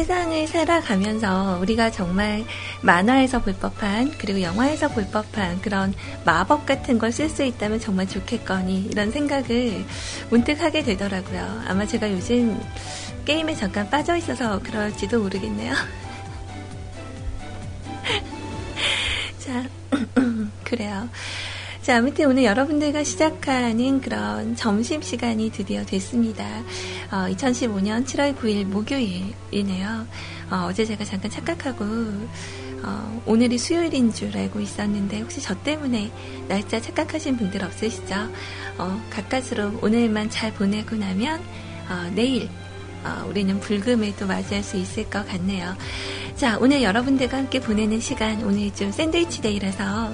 세상을 살아가면서 우리가 정말 만화에서 볼 법한 그리고 영화에서 볼 법한 그런 마법 같은 걸 쓸 수 있다면 정말 좋겠거니 이런 생각을 문득 하게 되더라고요. 아마 제가 요즘 게임에 잠깐 빠져 있어서 그럴지도 모르겠네요. 자, 그래요. 자, 아무튼 오늘 여러분들과 시작하는 그런 점심시간이 드디어 됐습니다. 어, 2015년 7월 9일 목요일이네요. 어, 제 제가 잠깐 착각하고, 어, 오늘이 수요일인 줄 알고 있었는데, 혹시 저 때문에 날짜 착각하신 분들 없으시죠? 어, 가까스로 오늘만 잘 보내고 나면, 어, 내일, 어, 우리는 불금을 또 맞이할 수 있을 것 같네요. 자, 오늘 여러분들과 함께 보내는 시간, 오늘 좀 샌드위치 데이라서,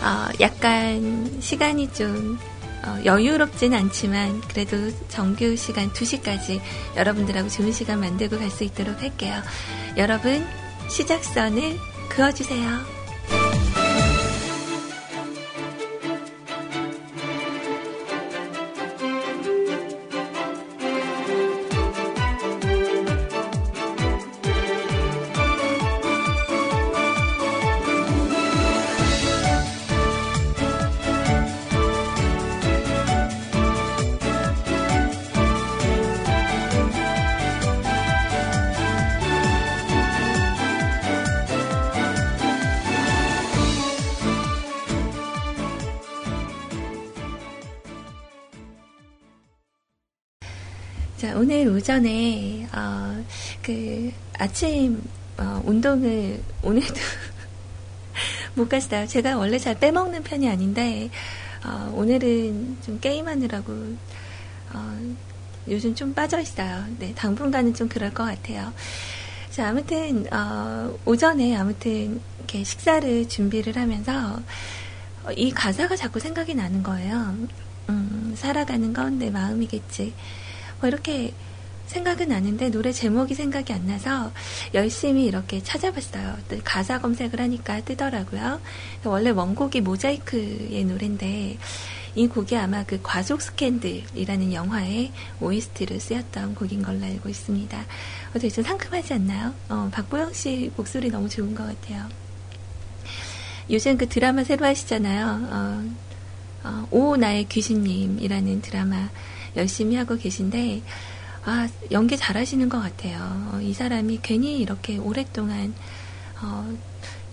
어, 약간 시간이 좀 어, 여유롭진 않지만 그래도 정규 시간 2시까지 여러분들하고 좋은 시간 만들고 갈 수 있도록 할게요. 여러분 시작선을 그어주세요. 오전에, 어, 그, 아침, 어, 운동을 오늘도 못 갔어요. 제가 원래 잘 빼먹는 편이 아닌데, 어, 오늘은 좀 게임하느라고, 어, 요즘 좀 빠져 있어요. 네, 당분간은 좀 그럴 것 같아요. 자, 아무튼, 어, 오전에 아무튼, 이렇게 식사를 준비를 하면서, 어, 이 가사가 자꾸 생각이 나는 거예요. 음, 살아가는 건 내 마음이겠지. 뭐 이렇게 생각은 나는데 노래 제목이 생각이 안 나서 열심히 이렇게 찾아봤어요. 가사 검색을 하니까 뜨더라고요. 원래 원곡이 모자이크의 노래인데 이 곡이 아마 그 과속 스캔들이라는 영화의 OST로 쓰였던 곡인 걸로 알고 있습니다. 어떻게 좀 상큼하지 않나요? 어, 박보영 씨 목소리 너무 좋은 것 같아요. 요즘 그 드라마 새로 하시잖아요. 어, 어, 오 나의 귀신님이라는 드라마 열심히 하고 계신데 아 연기 잘하시는 것 같아요. 어, 이 사람이 괜히 이렇게 오랫동안 어,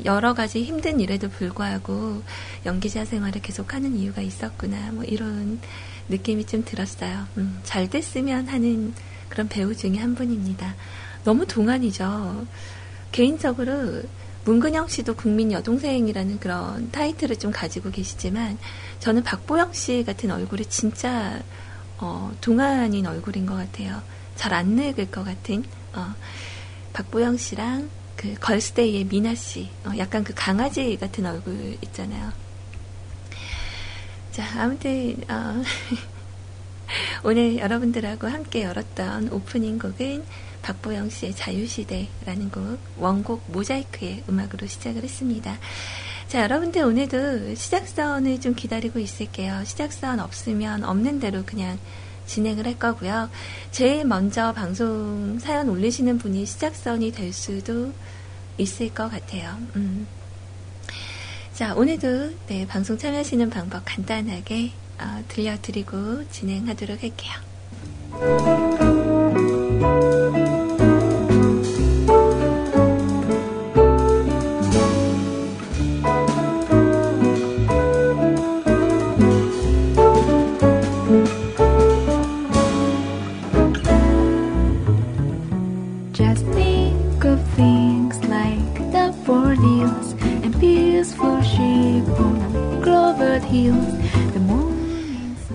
여러 가지 힘든 일에도 불구하고 연기자 생활을 계속하는 이유가 있었구나 뭐 이런 느낌이 좀 들었어요. 음, 잘 됐으면 하는 그런 배우 중에 한 분입니다. 너무 동안이죠. 개인적으로 문근영 씨도 국민 여동생이라는 그런 타이틀을 좀 가지고 계시지만 저는 박보영 씨 같은 얼굴이 진짜 어, 동안인 얼굴인 것 같아요. 잘 안 늙을 것 같은 어, 박보영 씨랑 그 걸스데이의 미나 씨, 어, 약간 그 강아지 같은 얼굴 있잖아요. 자, 아무튼 어, 오늘 여러분들하고 함께 열었던 오프닝 곡은 박보영 씨의 자유시대라는 곡, 원곡 모자이크의 음악으로 시작을 했습니다. 자, 여러분들 오늘도 시작선을 좀 기다리고 있을게요. 시작선 없으면 없는 대로 그냥 진행을 할 거고요. 제일 먼저 방송 사연 올리시는 분이 시작선이 될 수도 있을 것 같아요. 음. 자, 오늘도 네, 방송 참여하시는 방법 간단하게 어, 들려드리고 진행하도록 할게요.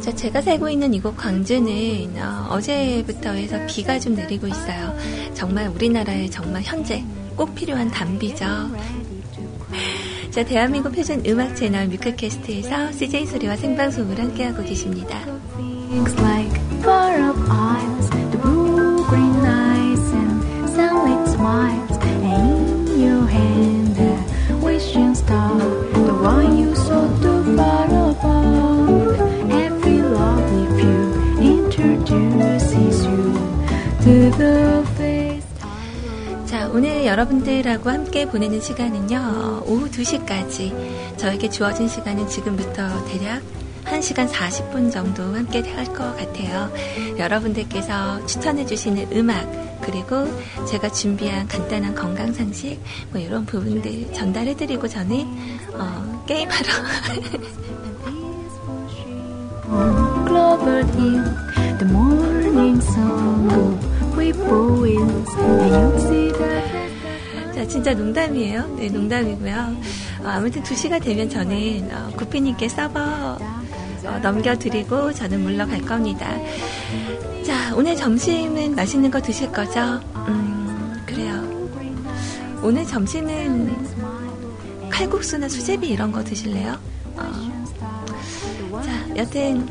자, 제가 살고 있는 이곳 광주는 어, 제부터 해서 비가 좀 내리고 있어요. 정말 우리나라에 정말 현재 꼭 필요한 단비죠. 자, 대한민국 표준 음악 채널 뮤클캐스트에서 CJ 소리와 생방송을 함께하고 계십니다. 여러분들하고 함께 보내는 시간은요, 오후 2시까지. 저에게 주어진 시간은 지금부터 대략 1시간 40분 정도 함께 할 것 같아요. 여러분들께서 추천해주시는 음악, 그리고 제가 준비한 간단한 건강상식, 뭐 이런 부분들 전달해드리고 저는, 어, 게임하러. 자, 진짜 농담이에요. 네, 농담이고요. 어, 아무튼 2시가 되면 저는 어, 구피님께 서버 어, 넘겨드리고 저는 물러갈 겁니다. 자, 오늘 점심은 맛있는 거 드실 거죠? 음, 그래요. 오늘 점심은 칼국수나 수제비 이런 거 드실래요? 어. 자, 여튼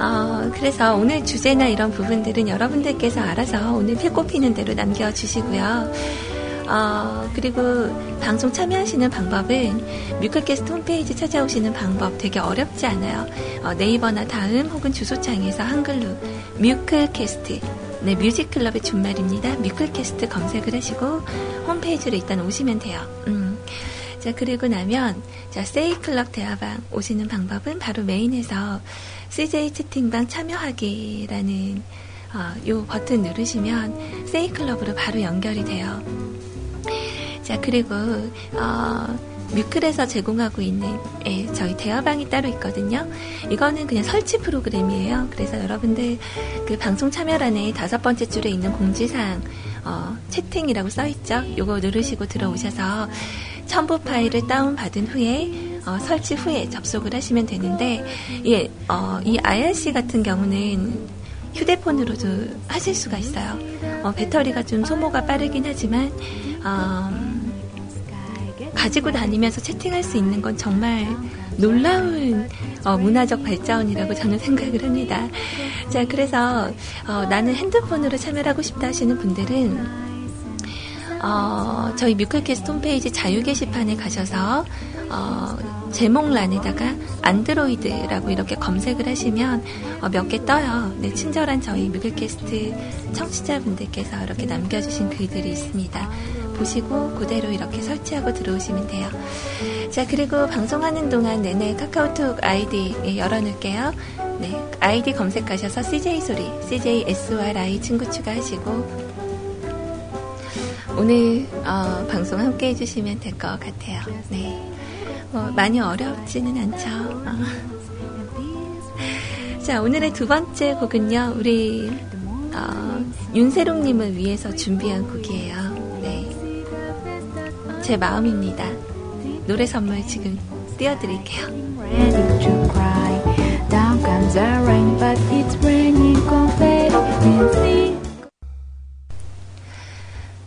어, 그래서 오늘 주제나 이런 부분들은 여러분들께서 알아서 오늘 필꼽히는 대로 남겨주시고요. 어, 그리고 방송 참여하시는 방법은 뮤클캐스트 홈페이지 찾아오시는 방법 되게 어렵지 않아요. 어, 네이버나 다음 혹은 주소창에서 한글로 뮤클캐스트 네, 뮤직클럽의 준말입니다. 뮤클캐스트 검색을 하시고 홈페이지로 일단 오시면 돼요. 음. 자, 그리고 나면, 자, 세이클럽 대화방 오시는 방법은 바로 메인에서 CJ 채팅방 참여하기라는 어, 요 버튼 누르시면 세이클럽으로 바로 연결이 돼요. 자, 그리고, 어, 뮤클에서 제공하고 있는 예, 저희 대화방이 따로 있거든요. 이거는 그냥 설치 프로그램이에요. 그래서 여러분들 그 방송 참여란에 다섯 번째 줄에 있는 공지사항 어, 채팅이라고 써 있죠. 요거 누르시고 들어오셔서 첨부 파일을 다운받은 후에 어, 설치 후에 접속을 하시면 되는데 예, 어, 이 IRC 같은 경우는 휴대폰으로도 하실 수가 있어요. 어, 배터리가 좀 소모가 빠르긴 하지만 음, 가지고 다니면서 채팅할 수 있는 건 정말 놀라운 어, 문화적 발전이라고 저는 생각을 합니다. 자, 그래서 어, 나는 핸드폰으로 참여를 하고 싶다 하시는 분들은 어, 저희 뮤클캐스트 홈페이지 자유 게시판에 가셔서 어, 제목란에다가 안드로이드라고 이렇게 검색을 하시면 어, 몇개 떠요. 네, 친절한 저희 뮤클캐스트 청취자분들께서 이렇게 남겨주신 글들이 있습니다. 보시고 그대로 이렇게 설치하고 들어오시면 돼요. 자, 그리고 방송하는 동안 내내 카카오톡 아이디 열어놓을게요. 네, 아이디 검색하셔서 CJ소리, CJSORI 친구 추가하시고 오늘 어, 방송 함께 해주시면 될 것 같아요. 네. 뭐, 많이 어렵지는 않죠. 어. 자, 오늘의 두 번째 곡은요, 우리, 어, 윤세롱님을 위해서 준비한 곡이에요. 네. 제 마음입니다. 노래 선물 지금 띄워드릴게요.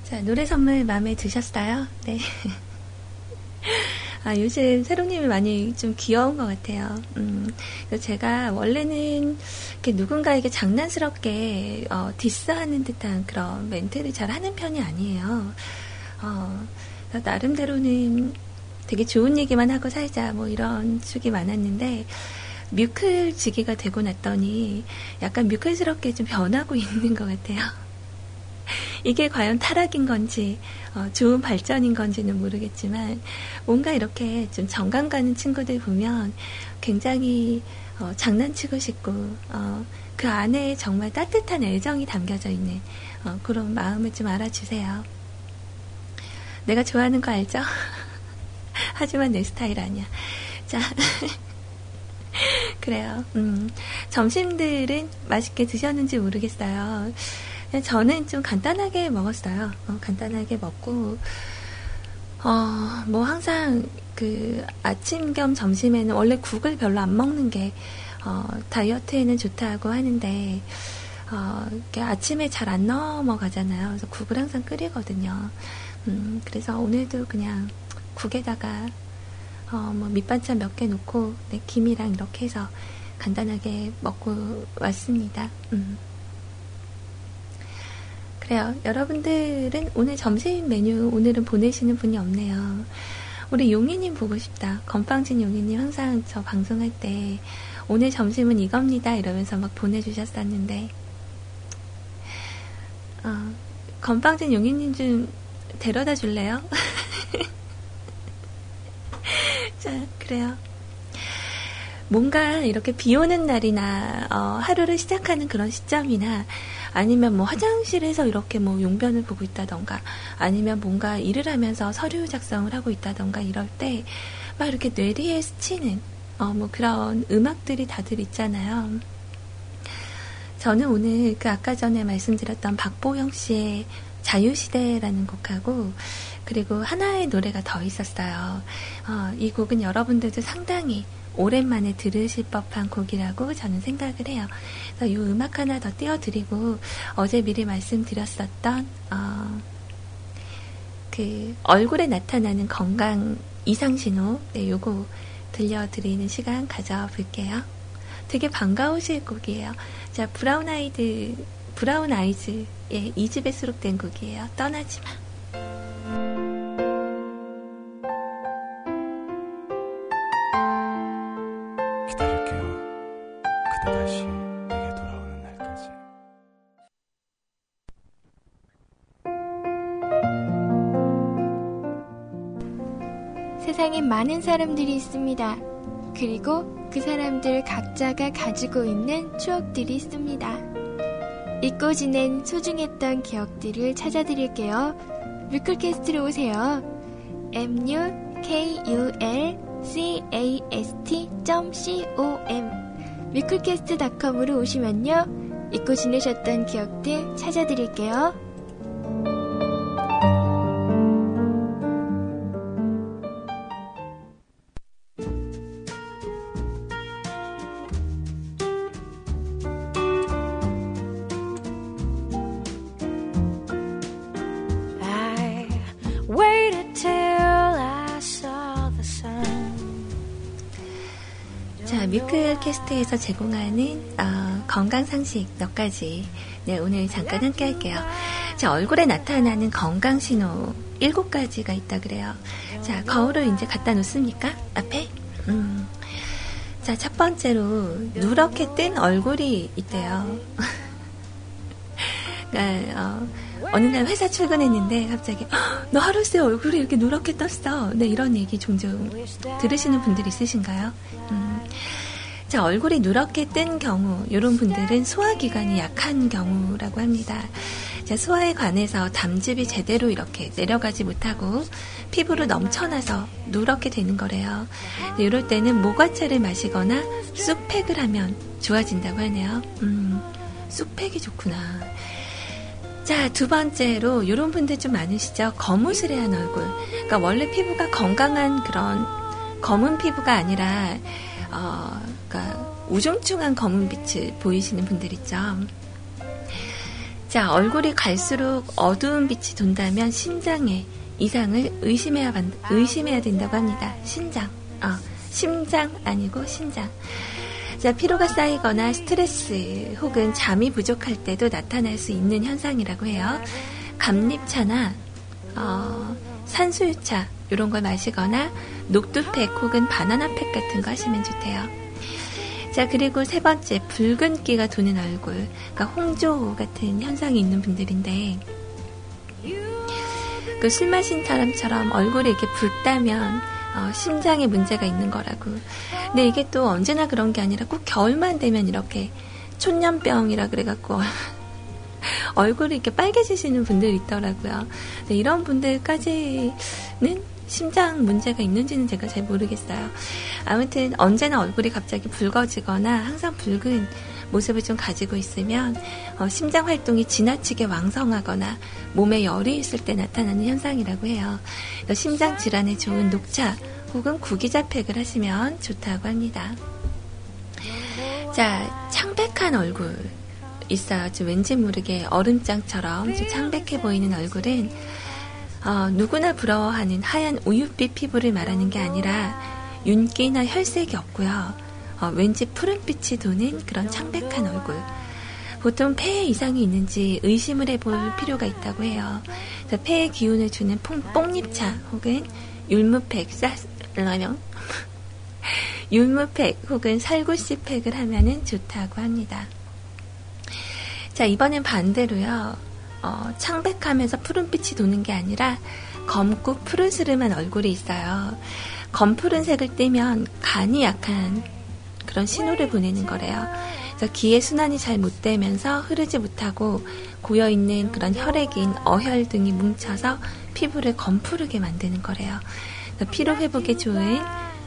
자, 노래 선물 마음에 드셨어요? 네. 아, 요즘 새롱님이 많이 좀 귀여운 것 같아요. 음, 제가 원래는 이렇게 누군가에게 장난스럽게 어, 디스하는 듯한 그런 멘트를 잘 하는 편이 아니에요. 어, 나름대로는 되게 좋은 얘기만 하고 살자 뭐 이런 축이 많았는데 뮤클지기가 되고 났더니 약간 뮤클스럽게 좀 변하고 있는 것 같아요. 이게 과연 타락인 건지 어, 좋은 발전인 건지는 모르겠지만 뭔가 이렇게 좀 정감 가는 친구들 보면 굉장히 어, 장난치고 싶고 어, 그 안에 정말 따뜻한 애정이 담겨져 있는 어, 그런 마음을 좀 알아주세요. 내가 좋아하는 거 알죠? 하지만 내 스타일 아니야. 자. 그래요. 음, 점심들은 맛있게 드셨는지 모르겠어요. 저는 좀 간단하게 먹었어요. 어, 간단하게 먹고, 어, 뭐 항상 그 아침 겸 점심에는 원래 국을 별로 안 먹는 게, 어, 다이어트에는 좋다고 하는데, 어, 아침에 잘 안 넘어가잖아요. 그래서 국을 항상 끓이거든요. 음, 그래서 오늘도 그냥 국에다가, 어, 뭐 밑반찬 몇개 놓고, 네, 김이랑 이렇게 해서 간단하게 먹고 왔습니다. 음. 그래요. 여러분들은 오늘 점심 메뉴 오늘은 보내시는 분이 없네요. 우리 용희님 보고 싶다. 건빵진 용희님 항상 저 방송할 때 오늘 점심은 이겁니다 이러면서 막 보내주셨었는데 어, 건빵진 용희님 좀 데려다 줄래요? 자, 그래요. 뭔가 이렇게 비 오는 날이나 어, 하루를 시작하는 그런 시점이나 아니면 뭐 화장실에서 이렇게 뭐 용변을 보고 있다던가 아니면 뭔가 일을 하면서 서류 작성을 하고 있다던가 이럴 때 막 이렇게 뇌리에 스치는 어, 뭐 그런 음악들이 다들 있잖아요. 저는 오늘 그 아까 전에 말씀드렸던 박보영 씨의 자유시대라는 곡하고 그리고 하나의 노래가 더 있었어요. 어, 이 곡은 여러분들도 상당히 오랜만에 들으실 법한 곡이라고 저는 생각을 해요. 그래서 이 음악 하나 더 띄워드리고 어제 미리 말씀드렸었던 어, 그 얼굴에 나타나는 건강 이상 신호 네 요거 들려드리는 시간 가져볼게요. 되게 반가우실 곡이에요. 자 브라운 아이드 브라운 아이즈의 이 집에 수록된 곡이에요. 떠나지 마. 세상에 많은 사람들이 있습니다. 그리고 그 사람들 각자가 가지고 있는 추억들이 있습니다. 잊고 지낸 소중했던 기억들을 찾아드릴게요. 뮤클캐스트로 오세요. mukulcast.com 뮤클캐스트닷컴으로 오시면요. 잊고 지내셨던 기억들 찾아드릴게요. 팟캐스트에서 제공하는 어, 건강 상식 몇 가지 네, 오늘 잠깐 함께 할게요. 자, 얼굴에 나타나는 건강 신호 일곱 가지가 있다 그래요. 자, 거울을 이제 갖다 놓습니까? 앞에? 음. 자, 첫 번째로 누렇게 뜬 얼굴이 있대요. 그러니까, 어, 어느 날 회사 출근했는데 갑자기 너 하루 새 얼굴이 이렇게 누렇게 떴어. 네, 이런 얘기 종종 들으시는 분들 있으신가요? 음. 자, 얼굴이 누렇게 뜬 경우, 이런 분들은 소화기관이 약한 경우라고 합니다. 자, 소화에 관해서 담즙이 제대로 이렇게 내려가지 못하고 피부로 넘쳐나서 누렇게 되는 거래요. 이럴 때는 모과차를 마시거나 쑥팩을 하면 좋아진다고 하네요. 음, 쑥팩이 좋구나. 자, 두 번째로 이런 분들 좀 많으시죠? 거무스레한 얼굴. 그러니까 원래 피부가 건강한 그런 검은 피부가 아니라 어, 그러니까 우중충한 검은 빛을 보이시는 분들 있죠. 자, 얼굴이 갈수록 어두운 빛이 돈다면 심장에 이상을 의심해야, 의심해야 된다고 합니다. 심장. 어, 심장 아니고 심장. 자, 피로가 쌓이거나 스트레스 혹은 잠이 부족할 때도 나타날 수 있는 현상이라고 해요. 감립차나, 어, 산수유차, 이런 걸 마시거나 녹두팩 혹은 바나나팩 같은 거 하시면 좋대요. 자, 그리고 세 번째, 붉은기가 도는 얼굴. 그러니까 홍조 같은 현상이 있는 분들인데, 그 술 마신 사람처럼 얼굴이 이렇게 붉다면, 어, 심장에 문제가 있는 거라고. 근데 이게 또 언제나 그런 게 아니라 꼭 겨울만 되면 이렇게 촌년병이라 그래갖고, 얼굴이 이렇게 빨개지시는 분들 있더라고요. 이런 분들까지는 심장 문제가 있는지는 제가 잘 모르겠어요. 아무튼 언제나 얼굴이 갑자기 붉어지거나 항상 붉은 모습을 좀 가지고 있으면 어, 심장 활동이 지나치게 왕성하거나 몸에 열이 있을 때 나타나는 현상이라고 해요. 심장 질환에 좋은 녹차 혹은 구기자팩을 하시면 좋다고 합니다. 자, 창백한 얼굴 있어요. 좀 왠지 모르게 얼음장처럼 좀 창백해 보이는 얼굴은 어, 누구나 부러워하는 하얀 우윳빛 피부를 말하는 게 아니라 윤기나 혈색이 없고요. 어, 왠지 푸른빛이 도는 그런 창백한 얼굴. 보통 폐에 이상이 있는지 의심을 해볼 필요가 있다고 해요. 폐에 기운을 주는 뽕, 뽕잎차 혹은 율무팩, 쌀 라면 율무팩 혹은 살구씨팩을 하면은 좋다고 합니다. 자, 이번엔 반대로요. 어, 창백하면서 푸른빛이 도는 게 아니라 검고 푸른스름한 얼굴이 있어요. 검푸른색을 띠면 간이 약한 그런 신호를 보내는 거래요. 그래서 기의 순환이 잘 못 되면서 흐르지 못하고 고여 있는 그런 혈액인 어혈 등이 뭉쳐서 피부를 검푸르게 만드는 거래요. 피로 회복에 좋은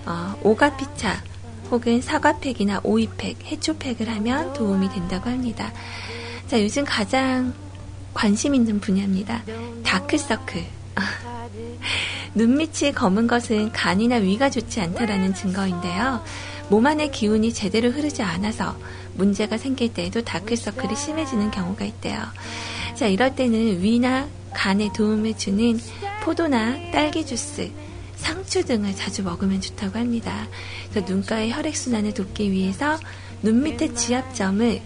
어, 오가피차 혹은 사과팩이나 오이팩, 해초팩을 하면 도움이 된다고 합니다. 자, 요즘 가장 관심 있는 분야입니다. 다크서클. 눈밑이 검은 것은 간이나 위가 좋지 않다라는 증거인데요. 몸 안의 기운이 제대로 흐르지 않아서 문제가 생길 때에도 다크서클이 심해지는 경우가 있대요. 자, 이럴 때는 위나 간에 도움을 주는 포도나 딸기 주스, 상추 등을 자주 먹으면 좋다고 합니다. 눈가의 혈액순환을 돕기 위해서 눈 밑의 지압점을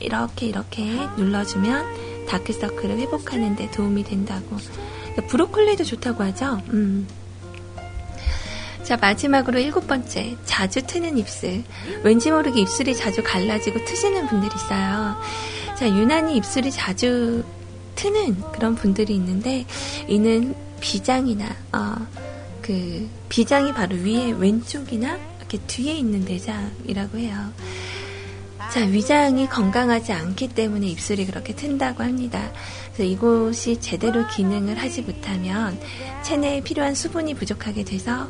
이렇게 이렇게 눌러주면 다크서클을 회복하는 데 도움이 된다고. 브로콜리도 좋다고 하죠? 음. 자, 마지막으로 일곱 번째. 자주 트는 입술. 왠지 모르게 입술이 자주 갈라지고 트시는 분들이 있어요. 자, 유난히 입술이 자주 트는 그런 분들이 있는데, 이는 비장이나, 어, 그, 비장이 바로 위에 왼쪽이나 이렇게 뒤에 있는 대장이라고 해요. 자, 위장이 건강하지 않기 때문에 입술이 그렇게 튼다고 합니다. 그래서 이곳이 제대로 기능을 하지 못하면 체내에 필요한 수분이 부족하게 돼서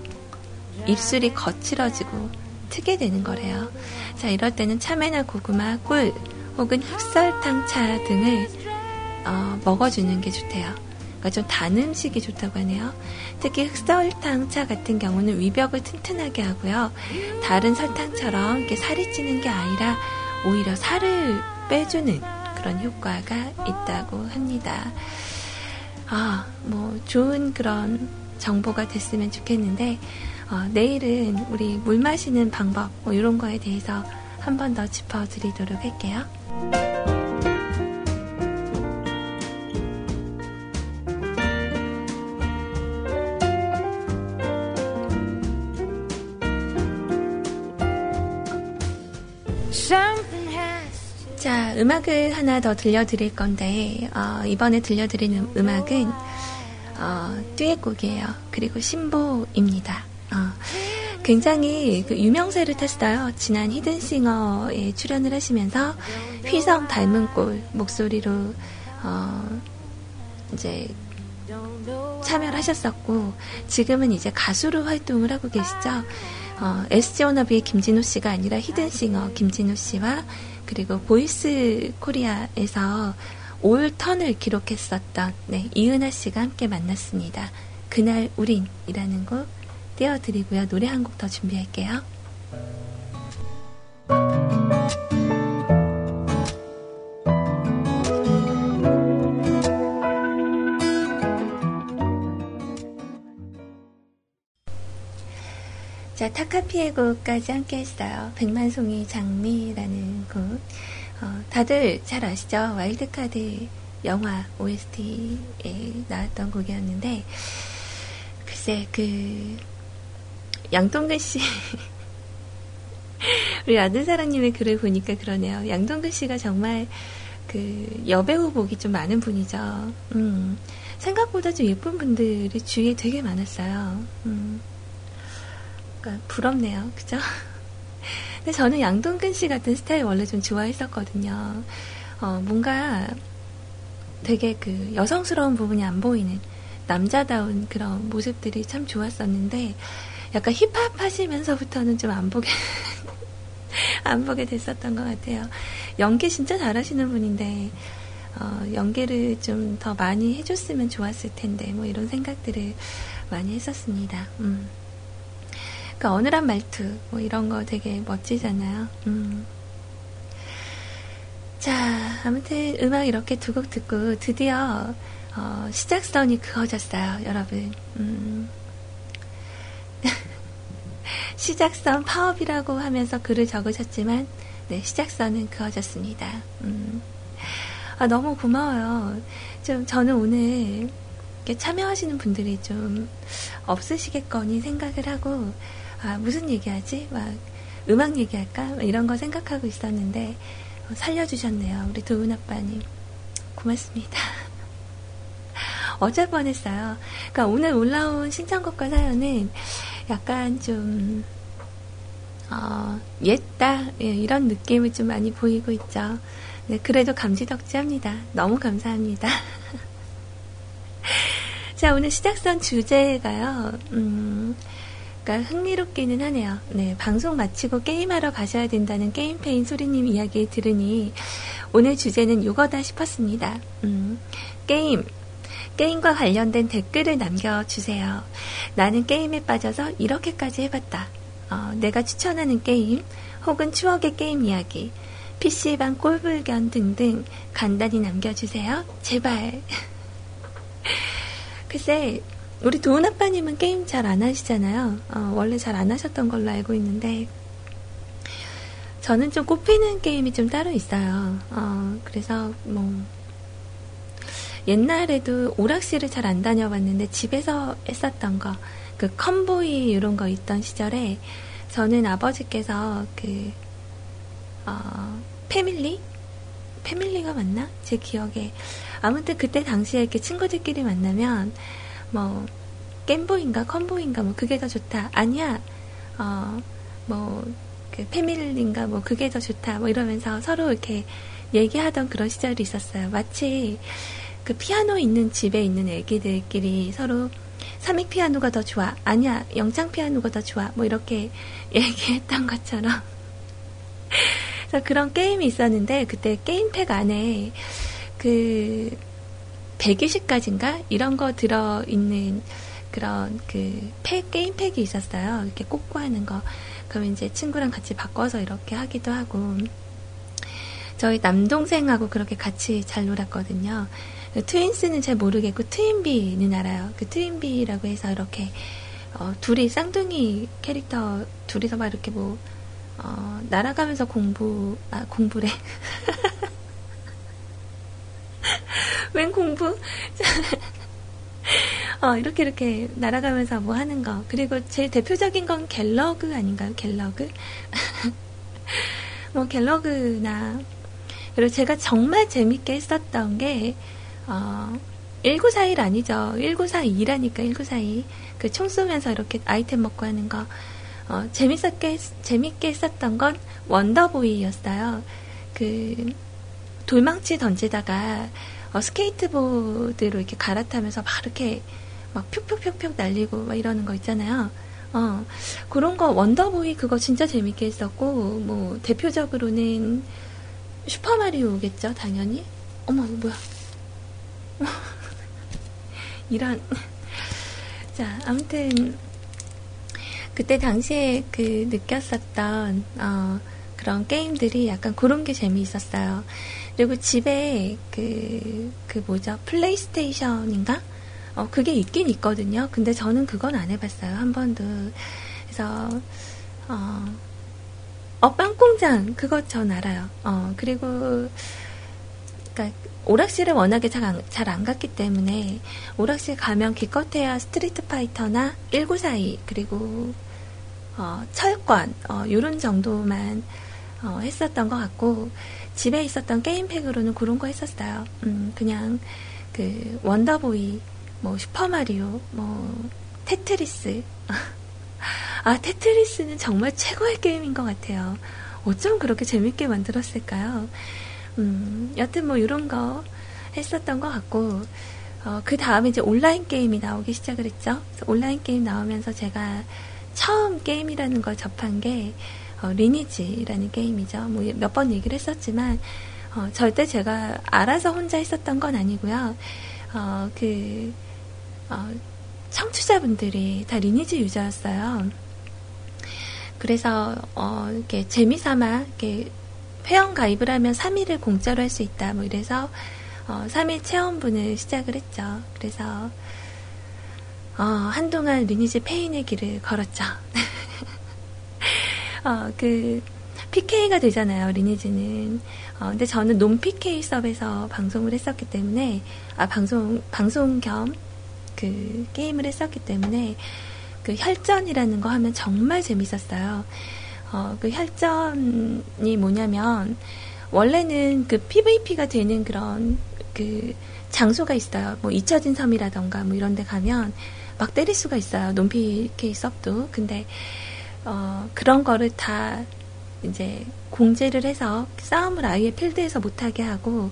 입술이 거칠어지고 트게 되는 거래요. 자, 이럴 때는 참외나 고구마, 꿀 혹은 흑설탕차 등을 어, 먹어주는 게 좋대요. 그러니까 좀 단 음식이 좋다고 하네요. 특히 흑설탕차 같은 경우는 위벽을 튼튼하게 하고요. 다른 설탕처럼 이렇게 살이 찌는 게 아니라 오히려 살을 빼주는 그런 효과가 있다고 합니다. 아, 뭐 좋은 그런 정보가 됐으면 좋겠는데 어, 내일은 우리 물 마시는 방법 뭐 이런 거에 대해서 한 번 더 짚어드리도록 할게요. 음악을 하나 더 들려드릴 건데, 어, 이번에 들려드리는 음악은, 어, 듀엣곡이에요. 그리고 신보입니다. 어, 굉장히 그 유명세를 탔어요. 지난 히든싱어에 출연을 하시면서 휘성 닮은 꼴 목소리로 어, 이제 참여를 하셨었고 지금은 이제 가수로 활동을 하고 계시죠. 어, SG 워너비의 김진호 씨가 아니라 히든싱어 김진호 씨와 그리고 보이스 코리아에서 올 턴을 기록했었던 네, 이은하 씨가 함께 만났습니다. 그날 우린이라는 곡 띄워드리고요. 노래 한 곡 더 준비할게요. 자, 타카피의 곡까지 함께 했어요. 백만송이 장미라는 곡. 어, 다들 잘 아시죠? 와일드카드 영화 OST에 나왔던 곡이었는데, 글쎄, 그, 양동근 씨. 우리 아들사랑님의 글을 보니까 그러네요. 양동근 씨가 정말 그 여배우 복이 좀 많은 분이죠. 음, 생각보다 좀 예쁜 분들이 주위에 되게 많았어요. 음, 그러니까 부럽네요. 그죠? 근데 저는 양동근 씨 같은 스타일 원래 좀 좋아했었거든요. 어, 뭔가 되게 그 여성스러운 부분이 안 보이는 남자다운 그런 모습들이 참 좋았었는데 약간 힙합 하시면서부터는 좀 안 보게 안 보게 됐었던 것 같아요. 연기 진짜 잘하시는 분인데, 어, 연기를 좀 더 많이 해줬으면 좋았을 텐데, 뭐 이런 생각들을 많이 했었습니다. 음. 그 어느한 말투, 뭐 이런 거 되게 멋지잖아요. 음. 자, 아무튼 음악 이렇게 두 곡 듣고 드디어 어, 시작선이 그어졌어요, 여러분. 음. 시작선 파업이라고 하면서 글을 적으셨지만, 네, 시작선은 그어졌습니다. 음. 아, 너무 고마워요. 좀 저는 오늘 참여하시는 분들이 좀 없으시겠거니 생각을 하고, 아, 무슨 얘기하지? 막, 음악 얘기할까? 이런 거 생각하고 있었는데, 어, 살려주셨네요. 우리 도훈 아빠님. 고맙습니다. 어쩔 뻔했어요. 그러니까 오늘 올라온 신청곡과 사연은 약간 좀, 어, 옛다, 예, 이런 느낌을 좀 많이 보이고 있죠. 네, 그래도 감지덕지합니다. 너무 감사합니다. 자, 오늘 시작선 주제가요, 음, 그러니까 흥미롭기는 하네요. 네, 방송 마치고 게임하러 가셔야 된다는 게임폐인 소리님 이야기 들으니 오늘 주제는 요거다 싶었습니다. 음, 게임. 게임과 관련된 댓글을 남겨주세요. 나는 게임에 빠져서 이렇게까지 해봤다. 어, 내가 추천하는 게임, 혹은 추억의 게임 이야기, PC방 꼴불견 등등 간단히 남겨주세요. 제발. 글쎄, 우리 도훈 아빠님은 게임 잘 안 하시잖아요. 어, 원래 잘 안 하셨던 걸로 알고 있는데, 저는 좀 꼽히는 게임이 좀 따로 있어요. 어, 그래서 뭐, 옛날에도 오락실을 잘 안 다녀봤는데 집에서 했었던 거, 그 컴보이 이런 거 있던 시절에 저는 아버지께서 그, 어, 패밀리? 패밀리가 맞나? 제 기억에. 아무튼 그때 당시에 이렇게 친구들끼리 만나면 뭐 겜보인가 컴보인가 뭐 그게 더 좋다. 아니야. 어 뭐 그 패밀리인가 뭐 그게 더 좋다. 뭐 이러면서 서로 이렇게 얘기하던 그런 시절이 있었어요. 마치 그 피아노 있는 집에 있는 애기들끼리 서로 삼익 피아노가 더 좋아. 아니야. 영창 피아노가 더 좋아. 뭐 이렇게 얘기했던 것처럼. 그래서 그런 게임이 있었는데 그때 게임팩 안에 그 120가지인가? 이런 거 들어 있는 그런 그 팩, 게임 팩이 있었어요. 이렇게 꽂고 하는 거. 그럼 이제 친구랑 같이 바꿔서 이렇게 하기도 하고. 저희 남동생하고 그렇게 같이 잘 놀았거든요. 트윈스는 잘 모르겠고, 트윈비는 알아요. 그 트윈비라고 해서 이렇게, 어, 둘이 쌍둥이 캐릭터 둘이서 막 이렇게 뭐, 어, 날아가면서 공부, 아, 공부래. 웬 공부? 어, 이렇게 이렇게 날아가면서 뭐 하는 거. 그리고 제일 대표적인 건 갤러그 아닌가요? 갤러그? 뭐 갤러그나 그리고 제가 정말 재밌게 했었던 게 어, 1941 아니죠. 1942라니까 1942. 그 총 쏘면서 이렇게 아이템 먹고 하는 거. 어, 재밌었게 재밌게 했었던 건 원더보이였어요. 그 돌망치 던지다가 어, 스케이트보드로 이렇게 갈아타면서 막 이렇게 막 푹푹푹푹 날리고 막 이러는 거 있잖아요. 어, 그런 거 원더보이 그거 진짜 재밌게 했었고 뭐 대표적으로는 슈퍼마리오겠죠 당연히. 어머 뭐야? 이런 자 아무튼 그때 당시에 그 느꼈었던 어, 그런 게임들이 약간 그런 게 재미있었어요. 그리고 집에 그, 그 뭐죠? 플레이스테이션인가? 어, 그게 있긴 있거든요. 근데 저는 그건 안 해봤어요. 한 번도. 그래서, 어, 어, 빵공장. 그거 전 알아요. 어, 그리고, 그니까, 오락실을 워낙에 잘 안, 잘 안 갔기 때문에, 오락실 가면 기껏해야 스트리트 파이터나 1942, 그리고, 어, 철권, 어, 요런 정도만, 어, 했었던 것 같고, 집에 있었던 게임팩으로는 그런 거 했었어요. 음, 그냥 그 원더보이, 뭐 슈퍼마리오, 뭐 테트리스. 아, 테트리스는 정말 최고의 게임인 것 같아요. 어쩜 그렇게 재밌게 만들었을까요? 음, 여튼 뭐 이런 거 했었던 것 같고, 어, 그 다음에 이제 온라인 게임이 나오기 시작을 했죠. 온라인 게임 나오면서 제가 처음 게임이라는 걸 접한 게, 어, 리니지라는 게임이죠. 뭐 몇 번 얘기를 했었지만 어, 절대 제가 알아서 혼자 했었던 건 아니고요. 어, 그 어, 청취자분들이 다 리니지 유저였어요. 그래서 어, 이렇게 재미삼아 이렇게 회원 가입을 하면 3일을 공짜로 할 수 있다. 뭐 이래서 어, 3일 체험분을 시작을 했죠. 그래서 어, 한동안 리니지 페인의 길을 걸었죠. 어, 그 PK가 되잖아요. 리니지는. 어, 근데 저는 논 PK 서버에서 방송을 했었기 때문에 아 방송 방송 겸 그 게임을 했었기 때문에 그 혈전이라는 거 하면 정말 재밌었어요. 어, 그 혈전이 뭐냐면 원래는 그 PVP가 되는 그런 그 장소가 있어요. 뭐 잊혀진 섬이라던가 뭐 이런 데 가면 막 때릴 수가 있어요. 논피 케이 섭도. 근데 어 그런 거를 다 이제 공제를 해서 싸움을 아예 필드에서 못하게 하고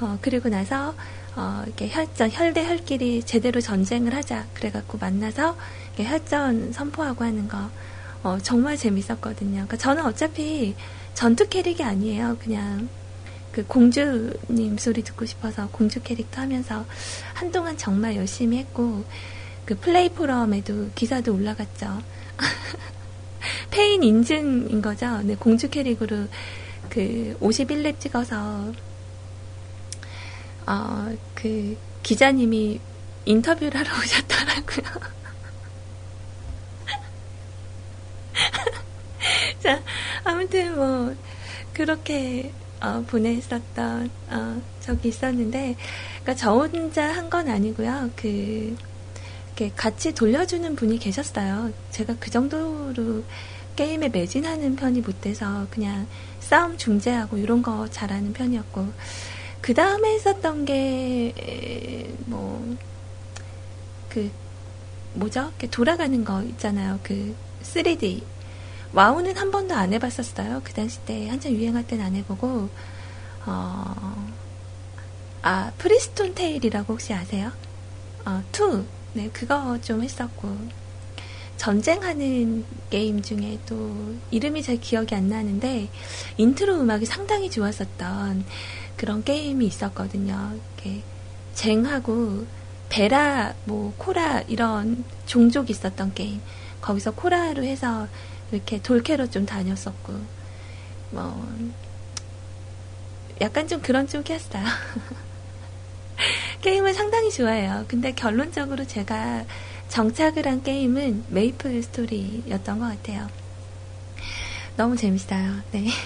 어 그리고 나서 어 이렇게 혈전 혈 대 혈끼리 제대로 전쟁을 하자 그래갖고 만나서 혈전 선포하고 하는 거 어, 정말 재밌었거든요. 그러니까 저는 어차피 전투 캐릭이 아니에요. 그냥 그 공주님 소리 듣고 싶어서 공주 캐릭터 하면서 한동안 정말 열심히 했고 그 플레이 포럼에도 기사도 올라갔죠. 폐인 인증인 거죠. 네, 공주 캐릭으로 그 51렙 찍어서 어, 그 기자님이 인터뷰를 하러 오셨더라고요. 자, 아무튼 뭐 그렇게 어, 보냈었던 어, 적이 있었는데, 그러니까 저 혼자 한 건 아니고요. 그 이렇게 같이 돌려주는 분이 계셨어요. 제가 그 정도로 게임에 매진하는 편이 못 돼서 그냥 싸움 중재하고 이런 거 잘하는 편이었고, 그 다음에 했었던 게 뭐 그 뭐죠? 돌아가는 거 있잖아요. 그 3D 와우는 한 번도 안 해봤었어요. 그 당시 때 한참 유행할 땐 안 해보고 어, 아 프리스톤 테일이라고 혹시 아세요? 어, 2. 네, 그거 좀 했었고 전쟁하는 게임 중에 또 이름이 잘 기억이 안 나는데 인트로 음악이 상당히 좋았었던 그런 게임이 있었거든요. 이렇게 쟁하고 벨라, 뭐 코라 이런 종족이 있었던 게임. 거기서 코라로 해서 이렇게 돌캐로 좀 다녔었고, 뭐, 약간 좀 그런 쪽이었어요. 게임을 상당히 좋아해요. 근데 결론적으로 제가 정착을 한 게임은 메이플 스토리였던 것 같아요. 너무 재밌어요. 네.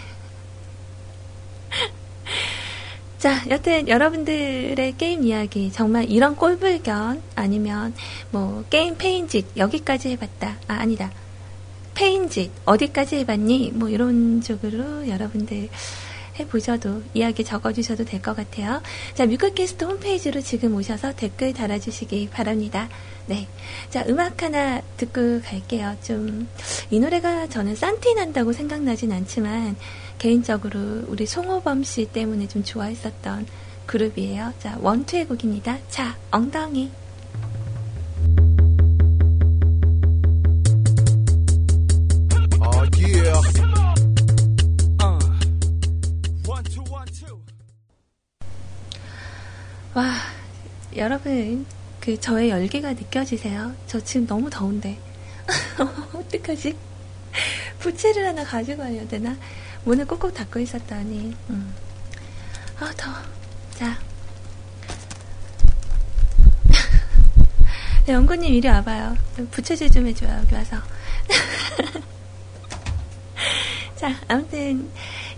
자, 여튼 여러분들의 게임 이야기 정말 이런 꼴불견 아니면 뭐 게임 폐인짓 여기까지 해봤다. 아, 아니다. 폐인짓 어디까지 해봤니? 뭐 이런 쪽으로 여러분들 해보셔도 이야기 적어주셔도 될 것 같아요. 자, 뮤클캐스트 홈페이지로 지금 오셔서 댓글 달아주시기 바랍니다. 네. 자, 음악 하나 듣고 갈게요. 좀, 이 노래가 저는 산티 난다고 생각나진 않지만, 개인적으로 우리 송호범 씨 때문에 좀 좋아했었던 그룹이에요. 자, 원투의 곡입니다. 자, 엉덩이. 와, 여러분, 그 저의 열기가 느껴지세요? 저 지금 너무 더운데. 어떡하지? 부채를 하나 가지고 와야 되나? 문을 꾹꾹 닫고 있었더니, 음. 아, 더워. 자. 네, 연구님 이리 와봐요. 부채질 좀 해줘요, 여기 와서. 자, 아무튼,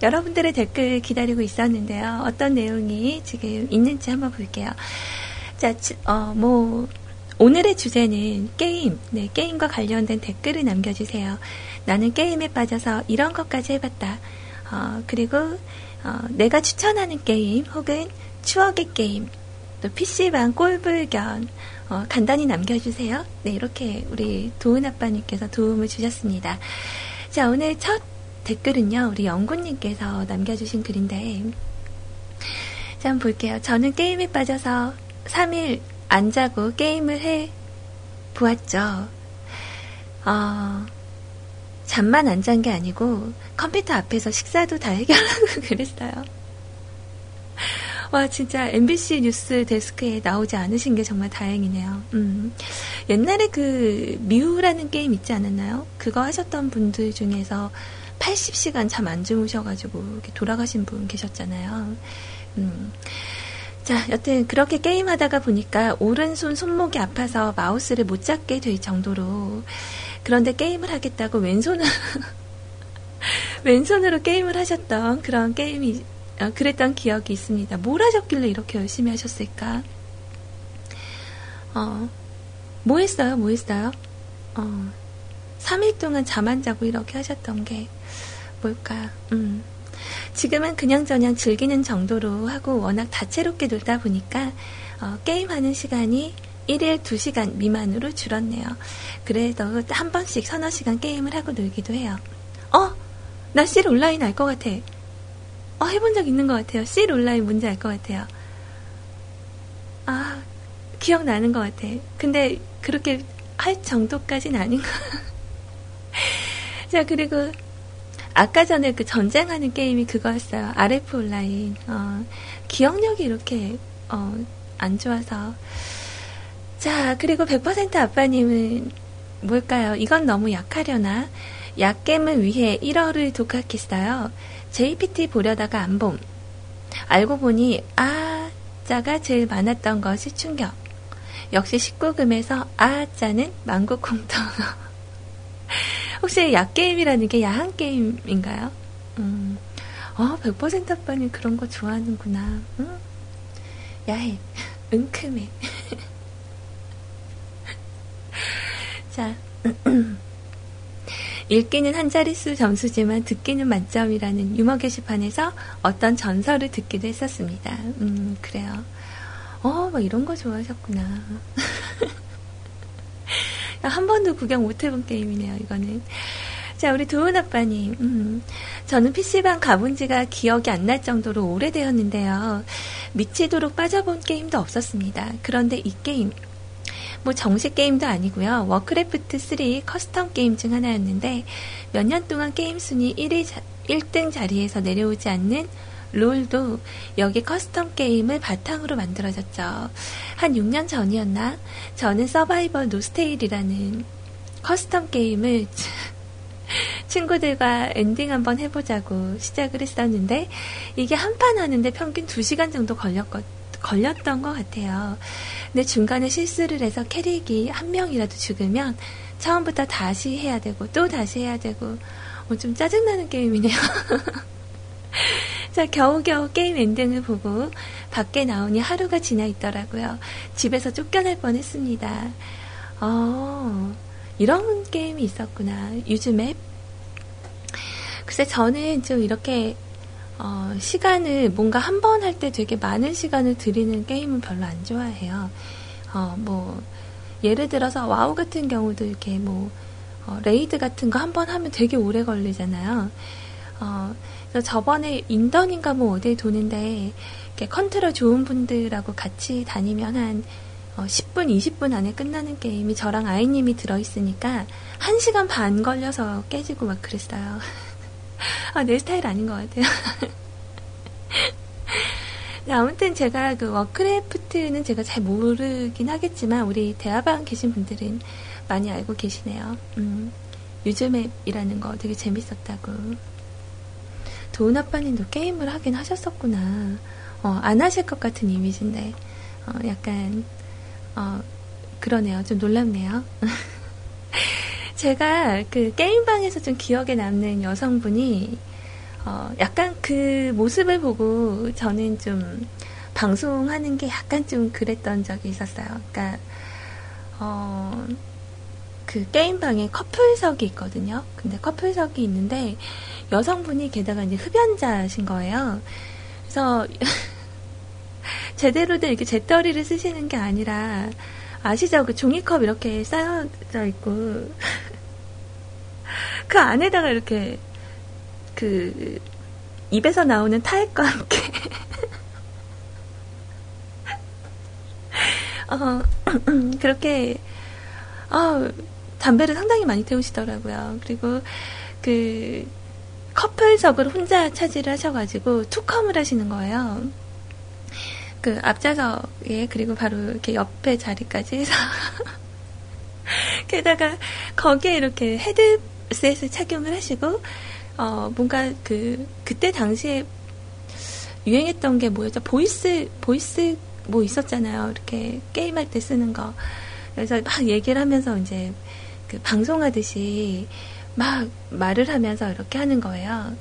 여러분들의 댓글 기다리고 있었는데요. 어떤 내용이 지금 있는지 한번 볼게요. 자, 어, 뭐, 오늘의 주제는 게임, 네, 게임과 관련된 댓글을 남겨주세요. 나는 게임에 빠져서 이런 것까지 해봤다. 어, 그리고, 어, 내가 추천하는 게임 혹은 추억의 게임, 또 PC방 꼴불견, 어, 간단히 남겨주세요. 네, 이렇게 우리 도은 아빠님께서 도움을 주셨습니다. 자, 오늘 첫 댓글은요, 우리 영구님께서 남겨주신 글인데, 자, 한번 볼게요. 저는 게임에 빠져서 3일 안 자고 게임을 해 보았죠. 어, 잠만 안 잔 게 아니고 컴퓨터 앞에서 식사도 다 해결하고 그랬어요. 와, 진짜 MBC 뉴스 데스크에 나오지 않으신 게 정말 다행이네요. 음. 옛날에 그 미우라는 게임 있지 않았나요? 그거 하셨던 분들 중에서 80시간 잠 안 주무셔가지고 이렇게 돌아가신 분 계셨잖아요. 음. 자, 여튼 그렇게 게임하다가 보니까 오른손 손목이 아파서 마우스를 못 잡게 될 정도로 그런데 게임을 하겠다고 왼손으로 왼손으로 게임을 하셨던 그런 게임이 어, 그랬던 기억이 있습니다. 뭘 하셨길래 이렇게 열심히 하셨을까? 어, 뭐 했어요? 뭐 했어요? 어, 3일 동안 잠 안 자고 이렇게 하셨던 게 뭘까? 음. 지금은 그냥저냥 즐기는 정도로 하고 워낙 다채롭게 놀다 보니까 어, 게임하는 시간이 1일 2시간 미만으로 줄었네요. 그래도 한 번씩 서너 시간 게임을 하고 놀기도 해요. 어? 나실 온라인 알 것 같아. 어, 해본 적 있는 것 같아요. 실 온라인 뭔지 알 것 같아요. 아, 기억나는 것 같아. 근데 그렇게 할 정도까지는 아닌 것. 자, 그리고 아까 전에 그 전쟁하는 게임이 그거였어요. RF 온라인. 어, 기억력이 이렇게, 어, 안 좋아서. 자, 그리고 100% 아빠님은 뭘까요? 이건 너무 약하려나? 약겜을 위해 1어를 독학했어요. JPT 보려다가 안 봄. 알고 보니, 아, 자가 제일 많았던 것이 충격. 역시 19금에서 아, 자는 망고콩떡. 혹시 약게임이라는 게 야한 게임인가요? 음, 어, 100% 아빠는 그런 거 좋아하는구나. 응? 야해, 은큼해. 자, 읽기는 한 자릿수 점수지만 듣기는 만점이라는 유머 게시판에서 어떤 전설을 듣기도 했었습니다. 음, 그래요. 어, 뭐 이런 거 좋아하셨구나. 한 번도 구경 못 해본 게임이네요, 이거는. 자, 우리 도훈 아빠님. 음, 저는 PC방 가본 지가 기억이 안 날 정도로 오래되었는데요. 미치도록 빠져본 게임도 없었습니다. 그런데 이 게임, 뭐 정식 게임도 아니고요. 워크래프트 3 custom 게임 중 하나였는데 몇 년 동안 게임 순위 1위 1등 자리에서 내려오지 않는 롤도 여기 custom 게임을 바탕으로 만들어졌죠. 한 6년 전이었나? 저는 서바이벌 노스테일이라는 custom 게임을 친구들과 엔딩 한번 해보자고 시작을 했었는데 이게 한 판 하는데 평균 2시간 정도 걸렸거, 걸렸던 것 같아요. 근데 중간에 실수를 해서 캐릭이 한 명이라도 죽으면 처음부터 다시 해야 되고 또 다시 해야 되고 어, 좀 짜증나는 게임이네요. 자, 겨우겨우 게임 엔딩을 보고 밖에 나오니 하루가 지나 있더라고요. 집에서 쫓겨날 뻔 했습니다. 어, 이런 게임이 있었구나. 요즘에. 글쎄, 저는 좀 이렇게, 어, 시간을 뭔가 한 번 할 때 되게 많은 시간을 들이는 게임은 별로 안 좋아해요. 어, 뭐, 예를 들어서 와우 같은 경우도 이렇게 뭐, 어, raid 같은 거 한 번 하면 되게 오래 걸리잖아요. 어, 저번에 인던인가 뭐 어디에 도는데 컨트롤 좋은 분들하고 같이 다니면 한 어, 10분, 20분 안에 끝나는 게임이 저랑 아이님이 들어있으니까 1시간 반 걸려서 깨지고 막 그랬어요. 아, 내 스타일 아닌 것 같아요. 네, 아무튼 제가 그 워크래프트는 제가 잘 모르긴 하겠지만 우리 대화방 계신 분들은 많이 알고 계시네요. 음, use map이라는 거 되게 재밌었다고. 도훈 아빠님도 게임을 하긴 하셨었구나. 어, 안 하실 것 같은 이미지인데, 어, 약간, 어, 그러네요. 좀 놀랍네요. 제가 그 게임방에서 좀 기억에 남는 여성분이, 어, 약간 그 모습을 보고 저는 좀 방송하는 게 약간 좀 그랬던 적이 있었어요. 그러니까, 어, 그 게임방에 커플석이 있거든요. 근데 커플석이 있는데 여성분이 게다가 이제 흡연자신 거예요. 그래서 제대로 된 이렇게 재떨이를 쓰시는 게 아니라 아시죠? 그 종이컵 이렇게 쌓여져 있고 그 안에다가 이렇게 그 입에서 나오는 타액과 함께 어, 그렇게 어, 담배를 상당히 많이 태우시더라고요. 그리고 그 커플석을 혼자 차지를 하셔가지고 투컴을 하시는 거예요. 그 앞좌석에 그리고 바로 이렇게 옆에 자리까지 해서 게다가 거기에 이렇게 헤드셋을 착용을 하시고 어 뭔가 그 그때 당시에 유행했던 게 뭐였죠? voice voice 뭐 있었잖아요. 이렇게 게임할 때 쓰는 거. 그래서 막 얘기를 하면서 이제 그 방송하듯이 막 말을 하면서 이렇게 하는 거예요.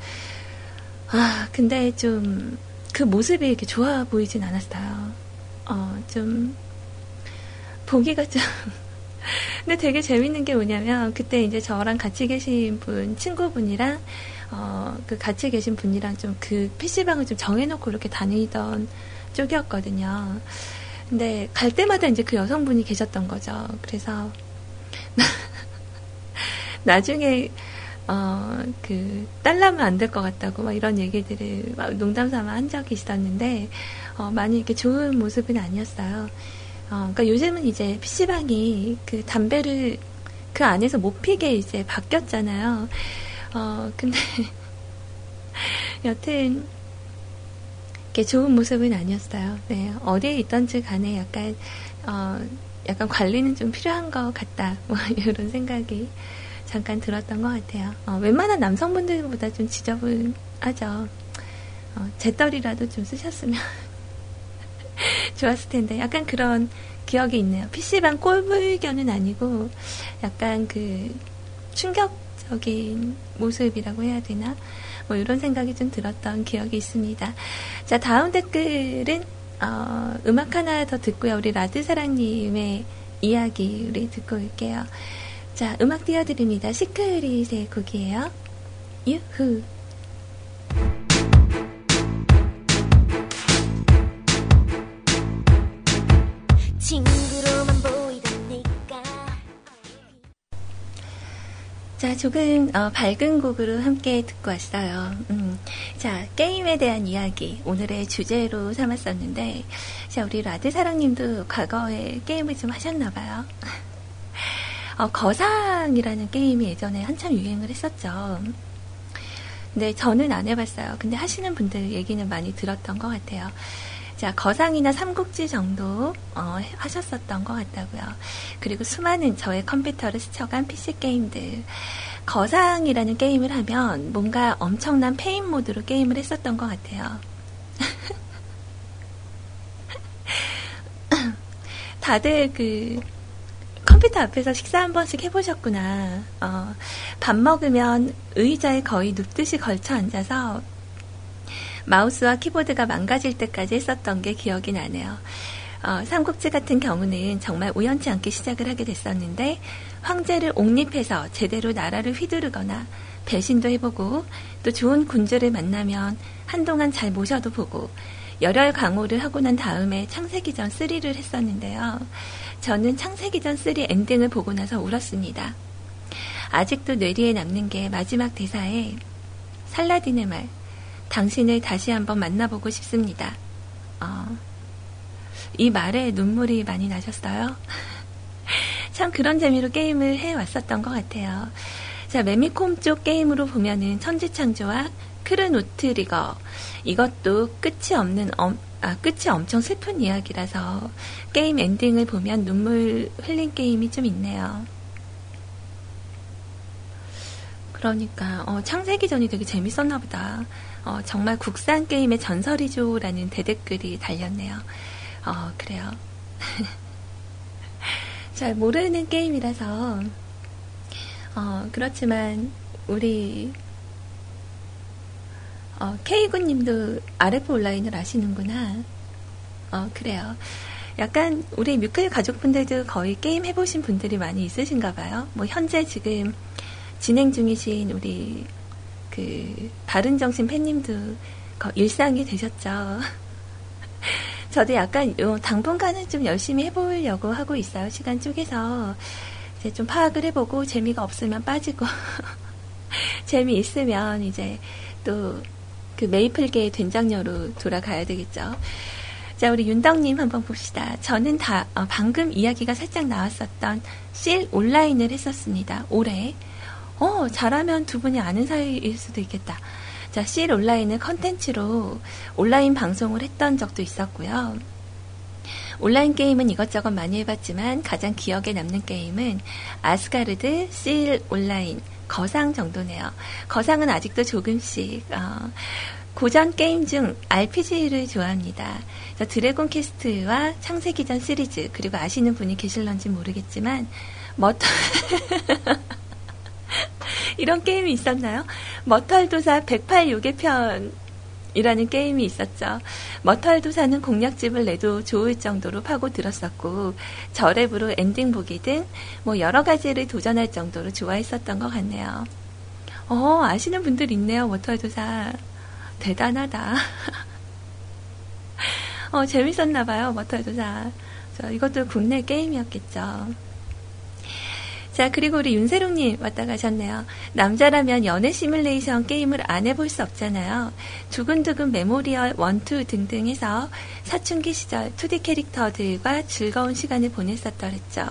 아, 근데 좀 그 모습이 이렇게 좋아 보이진 않았어요. 어, 좀 보기가 좀 근데 되게 재밌는 게 뭐냐면 그때 이제 저랑 같이 계신 분 친구분이랑 어, 그 같이 계신 분이랑 좀 그 PC방을 좀 정해놓고 이렇게 다니던 쪽이었거든요. 근데 갈 때마다 이제 그 여성분이 계셨던 거죠. 그래서 나중에 어, 그, 딸라면 안 될 것 같다고, 막 이런 얘기들을 막 농담 삼아 한 적이 있었는데, 어, 많이 이렇게 좋은 모습은 아니었어요. 어, 그러니까 요즘은 이제 PC방이 그 담배를 그 안에서 못 피게 이제 바뀌었잖아요. 어, 근데, 여튼, 이렇게 좋은 모습은 아니었어요. 네, 어디에 있던지 간에 약간, 어, 약간 관리는 좀 필요한 것 같다. 뭐, 이런 생각이 잠깐 들었던 것 같아요. 어, 웬만한 남성분들보다 좀 지저분하죠. 어, 제떨이라도 좀 쓰셨으면 좋았을 텐데. 약간 그런 기억이 있네요. PC방 꼴불견은 아니고, 약간 그, 충격적인 모습이라고 해야 되나? 뭐 이런 생각이 좀 들었던 기억이 있습니다. 자, 다음 댓글은, 어, 음악 하나 더 듣고요. 우리 라드사랑님의 이야기 우리 듣고 올게요. 자, 음악 띄워드립니다. 시크릿의 곡이에요. 유후. 자, 조금 어, 밝은 곡으로 함께 듣고 왔어요. 음, 자, 게임에 대한 이야기 오늘의 주제로 삼았었는데, 자, 우리 라드 사랑님도 과거에 게임을 좀 하셨나봐요. 어, 거상이라는 게임이 예전에 한참 유행을 했었죠. 근데 저는 안 해봤어요. 근데 하시는 분들 얘기는 많이 들었던 것 같아요. 자, 거상이나 삼국지 정도 어, 하셨었던 것 같다고요. 그리고 수많은 저의 컴퓨터를 스쳐간 PC 게임들. 거상이라는 게임을 하면 뭔가 엄청난 폐인 모드로 게임을 했었던 것 같아요. 다들 그 컴퓨터 앞에서 식사 한 번씩 해보셨구나. 어, 밥 먹으면 의자에 거의 눕듯이 걸쳐 앉아서 마우스와 키보드가 망가질 때까지 했었던 게 기억이 나네요. 어, 삼국지 같은 경우는 정말 우연치 않게 시작을 하게 됐었는데 황제를 옹립해서 제대로 나라를 휘두르거나 배신도 해보고 또 좋은 군주를 만나면 한동안 잘 모셔도 보고 열혈 강호를 하고 난 다음에 창세기전 3를 했었는데요. 저는 창세기전 3 엔딩을 보고 나서 울었습니다. 아직도 뇌리에 남는 게 마지막 대사에 살라딘의 말, 당신을 다시 한번 만나보고 싶습니다. 어, 이 말에 눈물이 많이 나셨어요? 참 그런 재미로 게임을 해왔었던 것 같아요. 자, 메미콤 쪽 게임으로 보면은 천지창조와 크로노 트리거, 이것도 끝이 없는 엄, 아, 끝이 엄청 슬픈 이야기라서 게임 엔딩을 보면 눈물 흘린 게임이 좀 있네요. 그러니까 어, 창세기전이 되게 재밌었나 보다. 어, 정말 국산 게임의 전설이죠라는 대댓글이 달렸네요. 어, 그래요. 잘 모르는 게임이라서 어, 그렇지만 우리 어, K군님도 RF 온라인을 아시는구나. 어, 그래요. 약간 우리 뮤클 가족분들도 거의 게임 해보신 분들이 많이 있으신가 봐요. 뭐 현재 지금 진행 중이신 우리 그 바른정신 팬님도 일상이 되셨죠. 저도 약간 당분간은 좀 열심히 해보려고 하고 있어요. 시간 쪼개서 이제 좀 파악을 해보고 재미가 없으면 빠지고 재미 있으면 이제 또 그 메이플계의 된장녀로 돌아가야 되겠죠. 자, 우리 윤덕님 한번 봅시다. 저는 다, 어, 방금 이야기가 살짝 나왔었던 실 온라인을 했었습니다. 올해. 어, 잘하면 두 분이 아는 사이일 수도 있겠다. 자, 실 온라인을 컨텐츠로 온라인 방송을 했던 적도 있었고요. 온라인 게임은 이것저것 많이 해봤지만 가장 기억에 남는 게임은 아스가르드, 실 온라인, 거상 정도네요. 거상은 아직도 조금씩 어, 고전 게임 중 RPG를 좋아합니다. 드래곤 퀘스트와 창세기전 시리즈 그리고 아시는 분이 계실런지 모르겠지만 머털 이런 게임이 있었나요? 머털도사 108요괴편 이라는 게임이 있었죠. 머털도사는 공략집을 내도 좋을 정도로 파고 들었었고 저랩으로 엔딩 보기 등 뭐 여러 가지를 도전할 정도로 좋아했었던 것 같네요. 어 아시는 분들 있네요. 머털도사 대단하다. 어 재밌었나봐요. 머털도사. 이것도 국내 게임이었겠죠. 자, 그리고 우리 윤세롱님 왔다 가셨네요. 남자라면 연애 시뮬레이션 게임을 안 해볼 수 없잖아요. 두근두근 메모리얼 1, 2 등등 해서 사춘기 시절 2D 캐릭터들과 즐거운 시간을 보냈었더랬죠.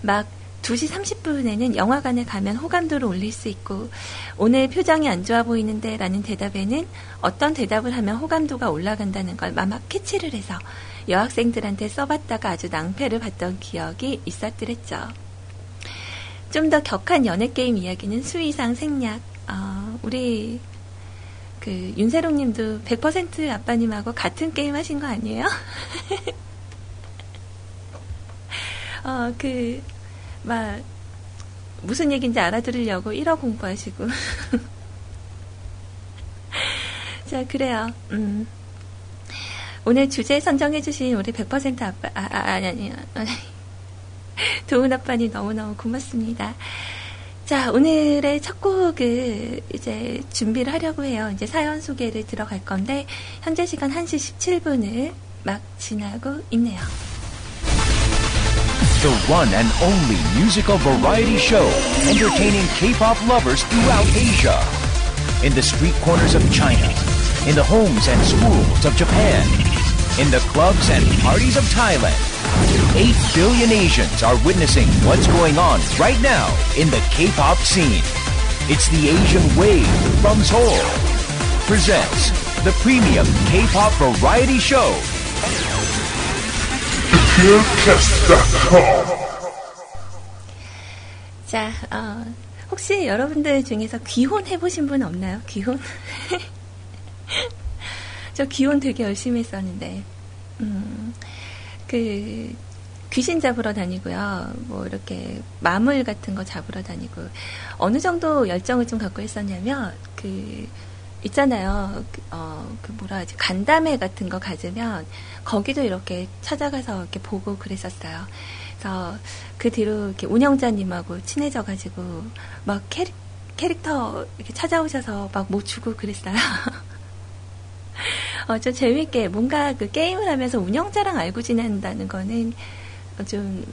막 2시 30분에는 영화관에 가면 호감도를 올릴 수 있고, 오늘 표정이 안 좋아 보이는데 라는 대답에는 어떤 대답을 하면 호감도가 올라간다는 걸 막 캐치를 해서 여학생들한테 써봤다가 아주 낭패를 봤던 기억이 있었더랬죠. 좀 더 격한 연애 게임 이야기는 수의상 생략. 어, 우리 그 윤세롱 님도 100% 아빠님하고 같은 게임 하신 거 아니에요? 어, 그, 막, 무슨 얘기인지 알아들으려고 1어 공부하시고. 자, 그래요. 음. 오늘 주제 선정해주신 우리 100% 아빠, 아, 아, 아니, 아니, 아니. 도훈 아빠님 너무너무 고맙습니다. 자, 오늘의 첫 곡을 이제 준비를 하려고 해요. 이제 사연 소개를 들어갈 건데, 현재 시간 1시 17분을 막 지나고 있네요. The one and only musical variety show entertaining K-pop lovers throughout Asia. In the street corners of China, in the homes and schools of Japan, in the clubs and parties of Thailand. 8 billion Asians are witnessing what's going on right now in the K-pop scene. It's the Asian Wave from Seoul. Presents the premium K-pop variety show. 자, 어, 혹시 여러분들 중에서 귀혼 해보신 분 없나요? 귀혼? 저 귀혼 되게 열심히 했었는데, 음, 그, 귀신 잡으러 다니고요. 뭐, 이렇게, 마물 같은 거 잡으러 다니고, 어느 정도 열정을 좀 갖고 있었냐면, 그, 있잖아요. 그, 어, 그 뭐라 하지, 간담회 같은 거 가지면, 거기도 이렇게 찾아가서 이렇게 보고 그랬었어요. 그래서, 그 뒤로 이렇게 운영자님하고 친해져 가지고, 막 캐릭, 캐릭터 이렇게 찾아오셔서 막 뭐 주고 그랬어요. 어, 좀 재밌게 뭔가 그 게임을 하면서 운영자랑 알고 지낸다는 거는 좀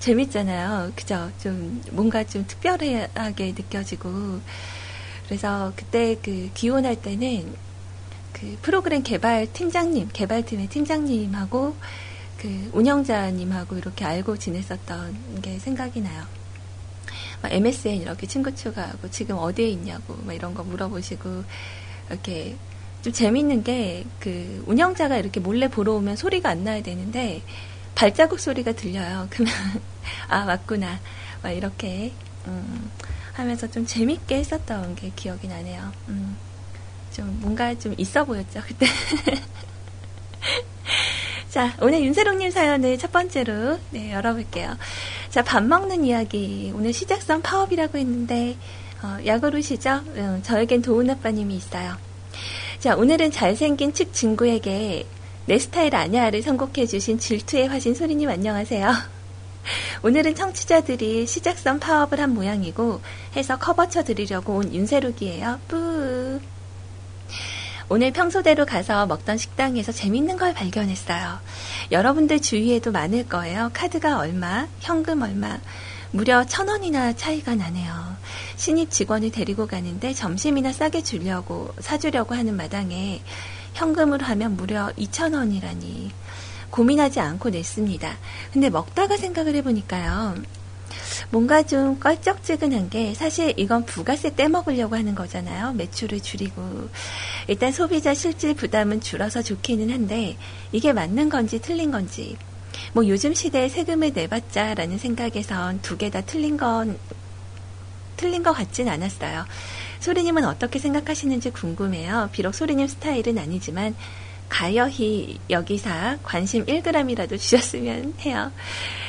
재밌잖아요. 그죠? 좀 뭔가 좀 특별하게 느껴지고. 그래서 그때 그 기원할 때는 그 프로그램 개발 팀장님, 개발팀의 팀장님하고 그 운영자님하고 이렇게 알고 지냈었던 게 생각이 나요. MSN 이렇게 친구 추가하고 지금 어디에 있냐고 막 이런 거 물어보시고 이렇게 좀 재밌는 게 그 운영자가 이렇게 몰래 보러 오면 소리가 안 나야 되는데 발자국 소리가 들려요. 그러면 아 맞구나 막 이렇게 음, 하면서 좀 재밌게 했었던 게 기억이 나네요. 음, 좀 뭔가 좀 있어 보였죠 그때. 자, 오늘 윤세롱님 사연을 첫 번째로 네, 열어볼게요. 자, 밥 먹는 이야기. 오늘 시작선 파업이라고 했는데, 어, 약오르시죠? 음, 저에겐 도훈 아빠님이 있어요. 자, 오늘은 잘생긴 측 친구에게 내 스타일 아냐를 선곡해주신 질투의 화신 소리님 안녕하세요. 오늘은 청취자들이 시작선 파업을 한 모양이고 해서 커버 쳐드리려고 온 윤세록이에요. 뿌. 오늘 평소대로 가서 먹던 식당에서 재밌는 걸 발견했어요. 여러분들 주위에도 많을 거예요. 카드가 얼마, 현금 얼마, 무려 천 원이나 차이가 나네요. 신입 직원을 데리고 가는데 점심이나 싸게 주려고 사주려고 하는 마당에 현금으로 하면 무려 2천 원이라니 고민하지 않고 냈습니다. 근데 먹다가 생각을 해보니까요. 뭔가 좀 껄쩍지근한 게 사실 이건 부가세 떼먹으려고 하는 거잖아요. 매출을 줄이고. 일단 소비자 실질 부담은 줄어서 좋기는 한데 이게 맞는 건지 틀린 건지. 뭐 요즘 시대에 세금을 내봤자라는 생각에선 두 개 다 틀린 건 틀린 것 같진 않았어요. 소리님은 어떻게 생각하시는지 궁금해요. 비록 소리님 스타일은 아니지만 가여히 여기사 관심 1g이라도 주셨으면 해요.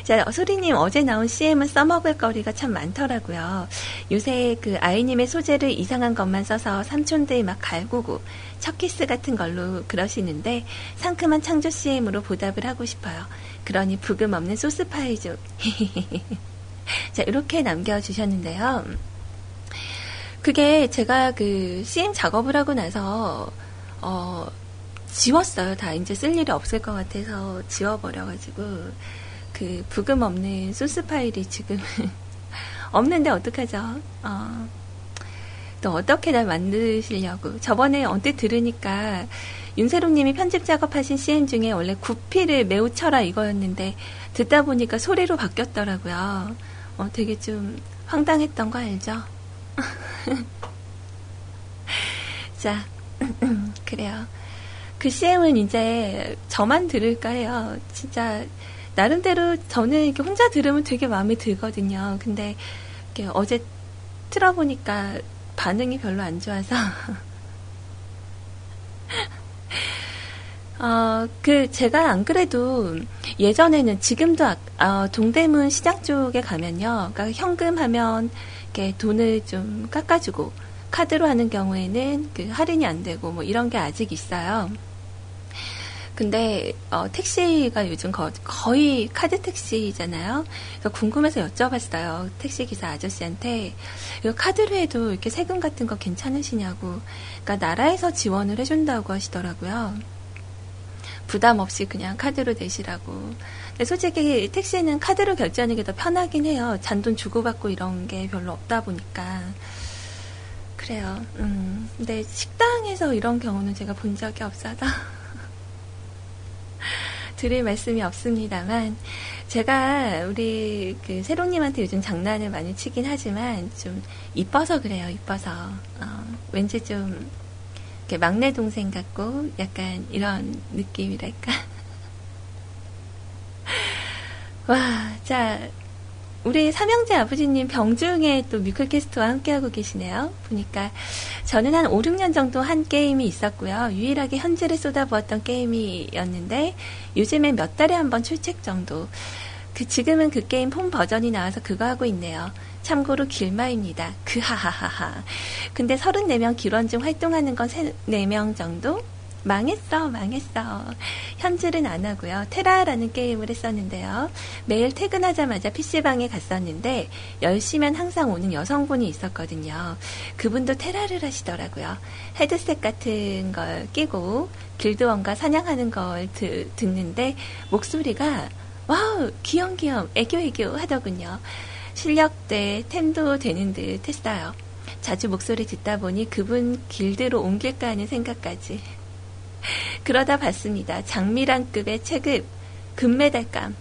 자, 소리님 어제 나온 CM은 써먹을 거리가 참 많더라고요. 요새 그 아이님의 소재를 이상한 것만 써서 삼촌들 막 갈구고 척키스 같은 걸로 그러시는데 상큼한 창조 CM으로 보답을 하고 싶어요. 그러니 부금 없는 소스 파이 좀. 자, 이렇게 남겨주셨는데요. 그게 제가 그 CM 작업을 하고 나서, 어, 지웠어요. 다 이제 쓸 일이 없을 것 같아서 지워버려가지고 그 부금 없는 소스 파일이 지금 없는데 어떡하죠? 어, 또 어떻게 날 만드시려고 저번에 언뜻 들으니까 윤세롱님이 편집 작업하신 CM 중에 원래 구피를 매우 쳐라 이거였는데 듣다 보니까 소리로 바뀌었더라고요. 어, 되게 좀 황당했던 거 알죠? 자, 그래요. 그 CM은 이제 저만 들을까 해요. 진짜 나름대로 저는 이렇게 혼자 들으면 되게 마음에 들거든요. 근데 어제 틀어보니까 반응이 별로 안 좋아서. 어, 그, 제가 안 그래도 예전에는 지금도 어, 동대문 시장 쪽에 가면요. 그러니까 현금 하면 이렇게 돈을 좀 깎아주고 카드로 하는 경우에는 그 할인이 안 되고 뭐 이런 게 아직 있어요. 근데 어, 택시가 요즘 거, 의 카드 택시잖아요. 그래서 궁금해서 여쭤봤어요. 택시 기사 아저씨한테 이거 카드로 해도 이렇게 세금 같은 거 괜찮으시냐고. 그러니까 나라에서 지원을 해준다고 하시더라고요. 부담 없이 그냥 카드로 내시라고. 근데 솔직히 택시는 카드로 결제하는 게 더 편하긴 해요. 잔돈 주고받고 이런 게 별로 없다 보니까. 그래요. 음. 근데 식당에서 이런 경우는 제가 본 적이 없어서. 드릴 말씀이 없습니다만, 제가 우리 그 세롱님한테 요즘 장난을 많이 치긴 하지만, 좀 이뻐서 그래요, 이뻐서. 어, 왠지 좀, 이렇게 막내 동생 같고, 약간 이런 느낌이랄까. 와, 자, 우리 삼형제 아버지님 병중에 또 뮤클캐스트와 함께하고 계시네요. 보니까 저는 한 5, 6년 정도 한 게임이 있었고요. 유일하게 현질을 쏟아부었던 게임이었는데 요즘엔 몇 달에 한 번 출첵 정도. 그 지금은 그 게임 폰 버전이 나와서 그거 하고 있네요. 참고로 길마입니다. 그 하하하하. 근데 34명 기원중 활동하는 건 4명 정도? 망했어, 망했어. 현질은 안 하고요. 테라라는 게임을 했었는데요. 매일 퇴근하자마자 PC방에 갔었는데 10시면 항상 오는 여성분이 있었거든요. 그분도 테라를 하시더라고요. 헤드셋 같은 걸 끼고 길드원과 사냥하는 걸 드, 듣는데 목소리가 와우, 귀염귀염, 애교애교 하더군요. 실력대 템도 되는 듯 했어요. 자주 목소리 듣다 보니 그분 길드로 옮길까 하는 생각까지. 그러다 봤습니다. 장미란급의 체급, 금메달감.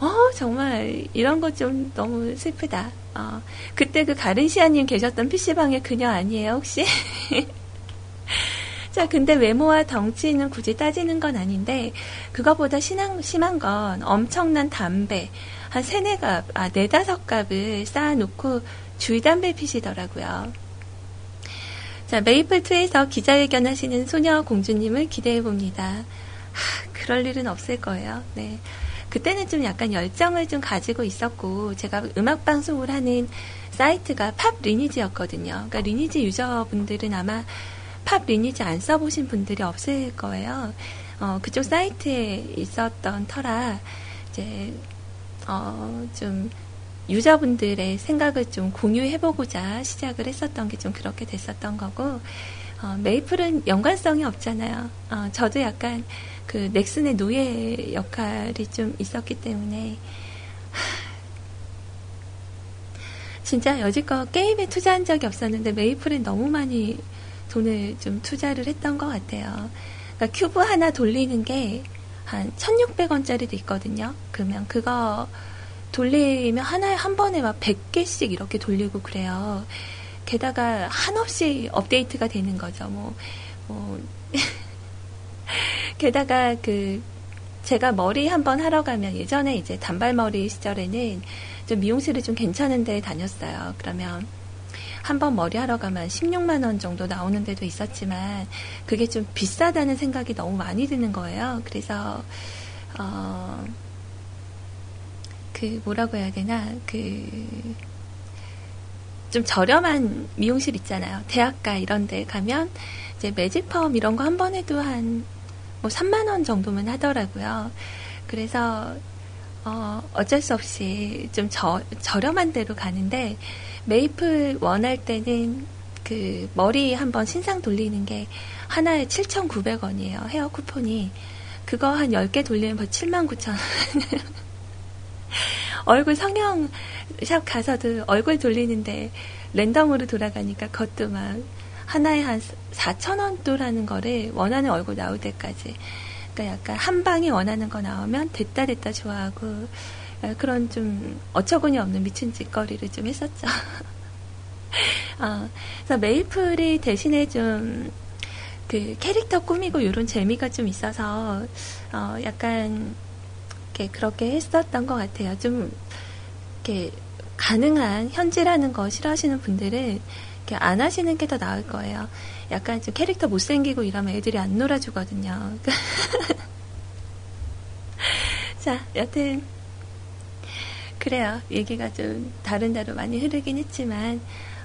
어, 정말, 이런 거 좀 너무 슬프다. 어, 그때 그 가른시아님 계셨던 PC방의 그녀 아니에요, 혹시? 자, 근데 외모와 덩치는 굳이 따지는 건 아닌데, 그거보다 심한 건 엄청난 담배, 한 세네 갑, 아, 네다섯 갑을 쌓아놓고 주위 담배 피시더라고요. 자, 메이플2에서 기자회견 하시는 소녀 공주님을 기대해 봅니다. 하, 그럴 일은 없을 거예요. 네. 그때는 좀 약간 열정을 좀 가지고 있었고, 제가 음악 방송을 하는 사이트가 팝 리니지였거든요. 그러니까 리니지 유저분들은 아마 팝 리니지 안 써보신 분들이 없을 거예요. 어, 그쪽 사이트에 있었던 터라, 이제, 어, 좀, 유저분들의 생각을 좀 공유해보고자 시작을 했었던 게 좀 그렇게 됐었던 거고, 어, 메이플은 연관성이 없잖아요. 어, 저도 약간 그 넥슨의 노예 역할이 좀 있었기 때문에, 진짜 여지껏 게임에 투자한 적이 없었는데 메이플은 너무 많이 돈을 좀 투자를 했던 것 같아요. 그러니까 큐브 하나 돌리는 게 한 1600원짜리도 있거든요. 그러면 그거 돌리면 하나에 한 번에 막 100개씩 이렇게 돌리고 그래요. 게다가 한없이 업데이트가 되는 거죠. 뭐, 뭐 게다가 그 제가 머리 한번 하러 가면 예전에 이제 단발머리 시절에는 좀 미용실을 좀 괜찮은 데 다녔어요. 그러면 한 번 머리 하러 가면 16만 원 정도 나오는 데도 있었지만 그게 좀 비싸다는 생각이 너무 많이 드는 거예요. 그래서 어, 그 뭐라고 해야 되나 그 좀 저렴한 미용실 있잖아요. 대학가 이런 데 가면 이제 매직펌 이런 거 한 번 해도 한 뭐 3만 원 정도면 하더라고요. 그래서 어, 어쩔 수 없이 좀 저, 저렴한 데로 가는데 메이플 원할 때는 그 머리 한번 신상 돌리는 게 하나에 7,900원이에요. 헤어 쿠폰이. 그거 한 10개 돌리면 벌 79,000원. 얼굴 성형 샵 가서도 얼굴 돌리는데 랜덤으로 돌아가니까 그것도 막 하나에 한 4,000원 또라는 거를 원하는 얼굴 나올 때까지. 그러니까 약간 한 방이 원하는 거 나오면 됐다 됐다 좋아하고 그런 좀 어처구니 없는 미친 짓거리를 좀 했었죠. 어, 그래서 메이플이 대신에 좀 그 캐릭터 꾸미고 이런 재미가 좀 있어서 어, 약간 이렇게 그렇게 했었던 것 같아요. 좀 이렇게 가능한 현지라는 거 싫어하시는 분들은 이렇게 안 하시는 게 더 나을 거예요. 약간 좀 캐릭터 못생기고 이러면 애들이 안 놀아주거든요. 자, 여튼 그래요. 얘기가 좀 다른 데로 많이 흐르긴 했지만,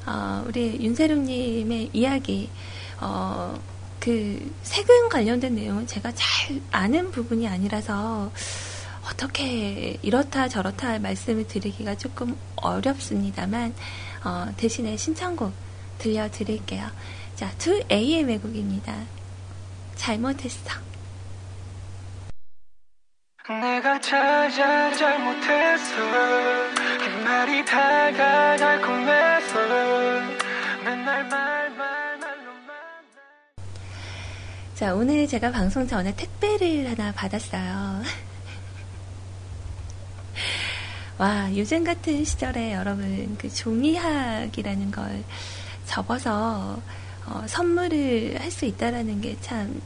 어, 우리 윤세롱님의 이야기, 어, 그, 세금 관련된 내용은 제가 잘 아는 부분이 아니라서, 어떻게 이렇다 저렇다 말씀을 드리기가 조금 어렵습니다만, 어, 대신에 신청곡 들려드릴게요. 자, 2A의 외국입니다. 잘못했어. 내가 찾아 잘못했어 그 말이 다가 달콤해서 맨날 말만 말로만 자 오늘 제가 방송 전에 택배를 하나 받았어요 와 요즘 같은 시절에 여러분 그 종이학이라는 걸 접어서 어, 선물을 할 수 있다라는 게참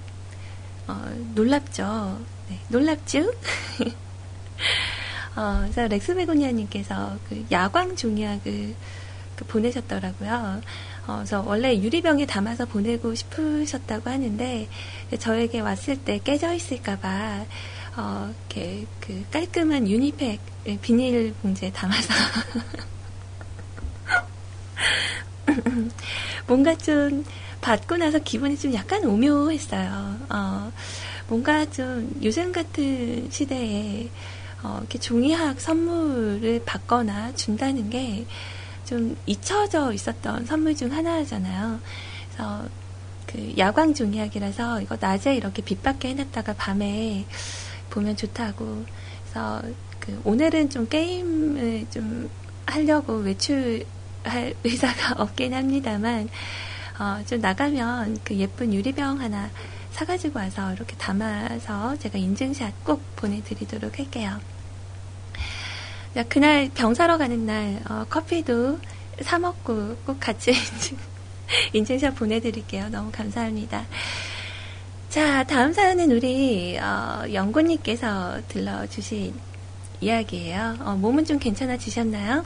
어, 놀랍죠. 네, 놀랍죠? 어, 그래서 렉스 베고니아님께서 그 야광 종이학을 그 보내셨더라고요. 어, 그래서 원래 유리병에 담아서 보내고 싶으셨다고 하는데 저에게 왔을 때 깨져 있을까봐 어, 이렇게 그 깔끔한 유니팩 비닐 봉지에 담아서 뭔가 좀 받고 나서 기분이 좀 약간 오묘했어요. 어, 뭔가 좀 요즘 같은 시대에 어, 이렇게 종이학 선물을 받거나 준다는 게 좀 잊혀져 있었던 선물 중 하나잖아요. 그래서 그 야광 종이학이라서 이거 낮에 이렇게 빛 받게 해놨다가 밤에 보면 좋다고. 그래서 그 오늘은 좀 게임을 좀 하려고 외출 할 의사가 없긴 합니다만 어, 좀 나가면 그 예쁜 유리병 하나 사가지고 와서 이렇게 담아서 제가 인증샷 꼭 보내드리도록 할게요. 자, 그날 병 사러 가는 날 어, 커피도 사 먹고 꼭 같이 인증샷 보내드릴게요. 너무 감사합니다. 자, 다음 사연은 우리 어, 영구님께서 들러주신 이야기예요. 어, 몸은 좀 괜찮아지셨나요?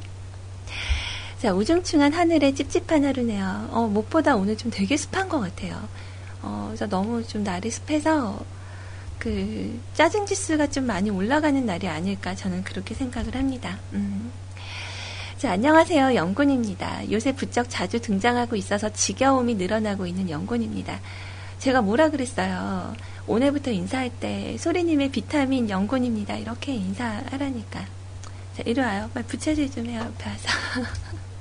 자, 우중충한 하늘에 찝찝한 하루네요. 어, 무엇보다 오늘 좀 되게 습한 것 같아요. 어, 그래서 너무 좀 날이 습해서 그 짜증 지수가 좀 많이 올라가는 날이 아닐까 저는 그렇게 생각을 합니다. 음. 자, 안녕하세요. 영군입니다. 요새 부쩍 자주 등장하고 있어서 지겨움이 늘어나고 있는 영군입니다. 제가 뭐라 그랬어요. 오늘부터 인사할 때 소리님의 비타민 영군입니다. 이렇게 인사하라니까. 자, 이리 와요. 말 부채질 좀 해요. 옆에 와서.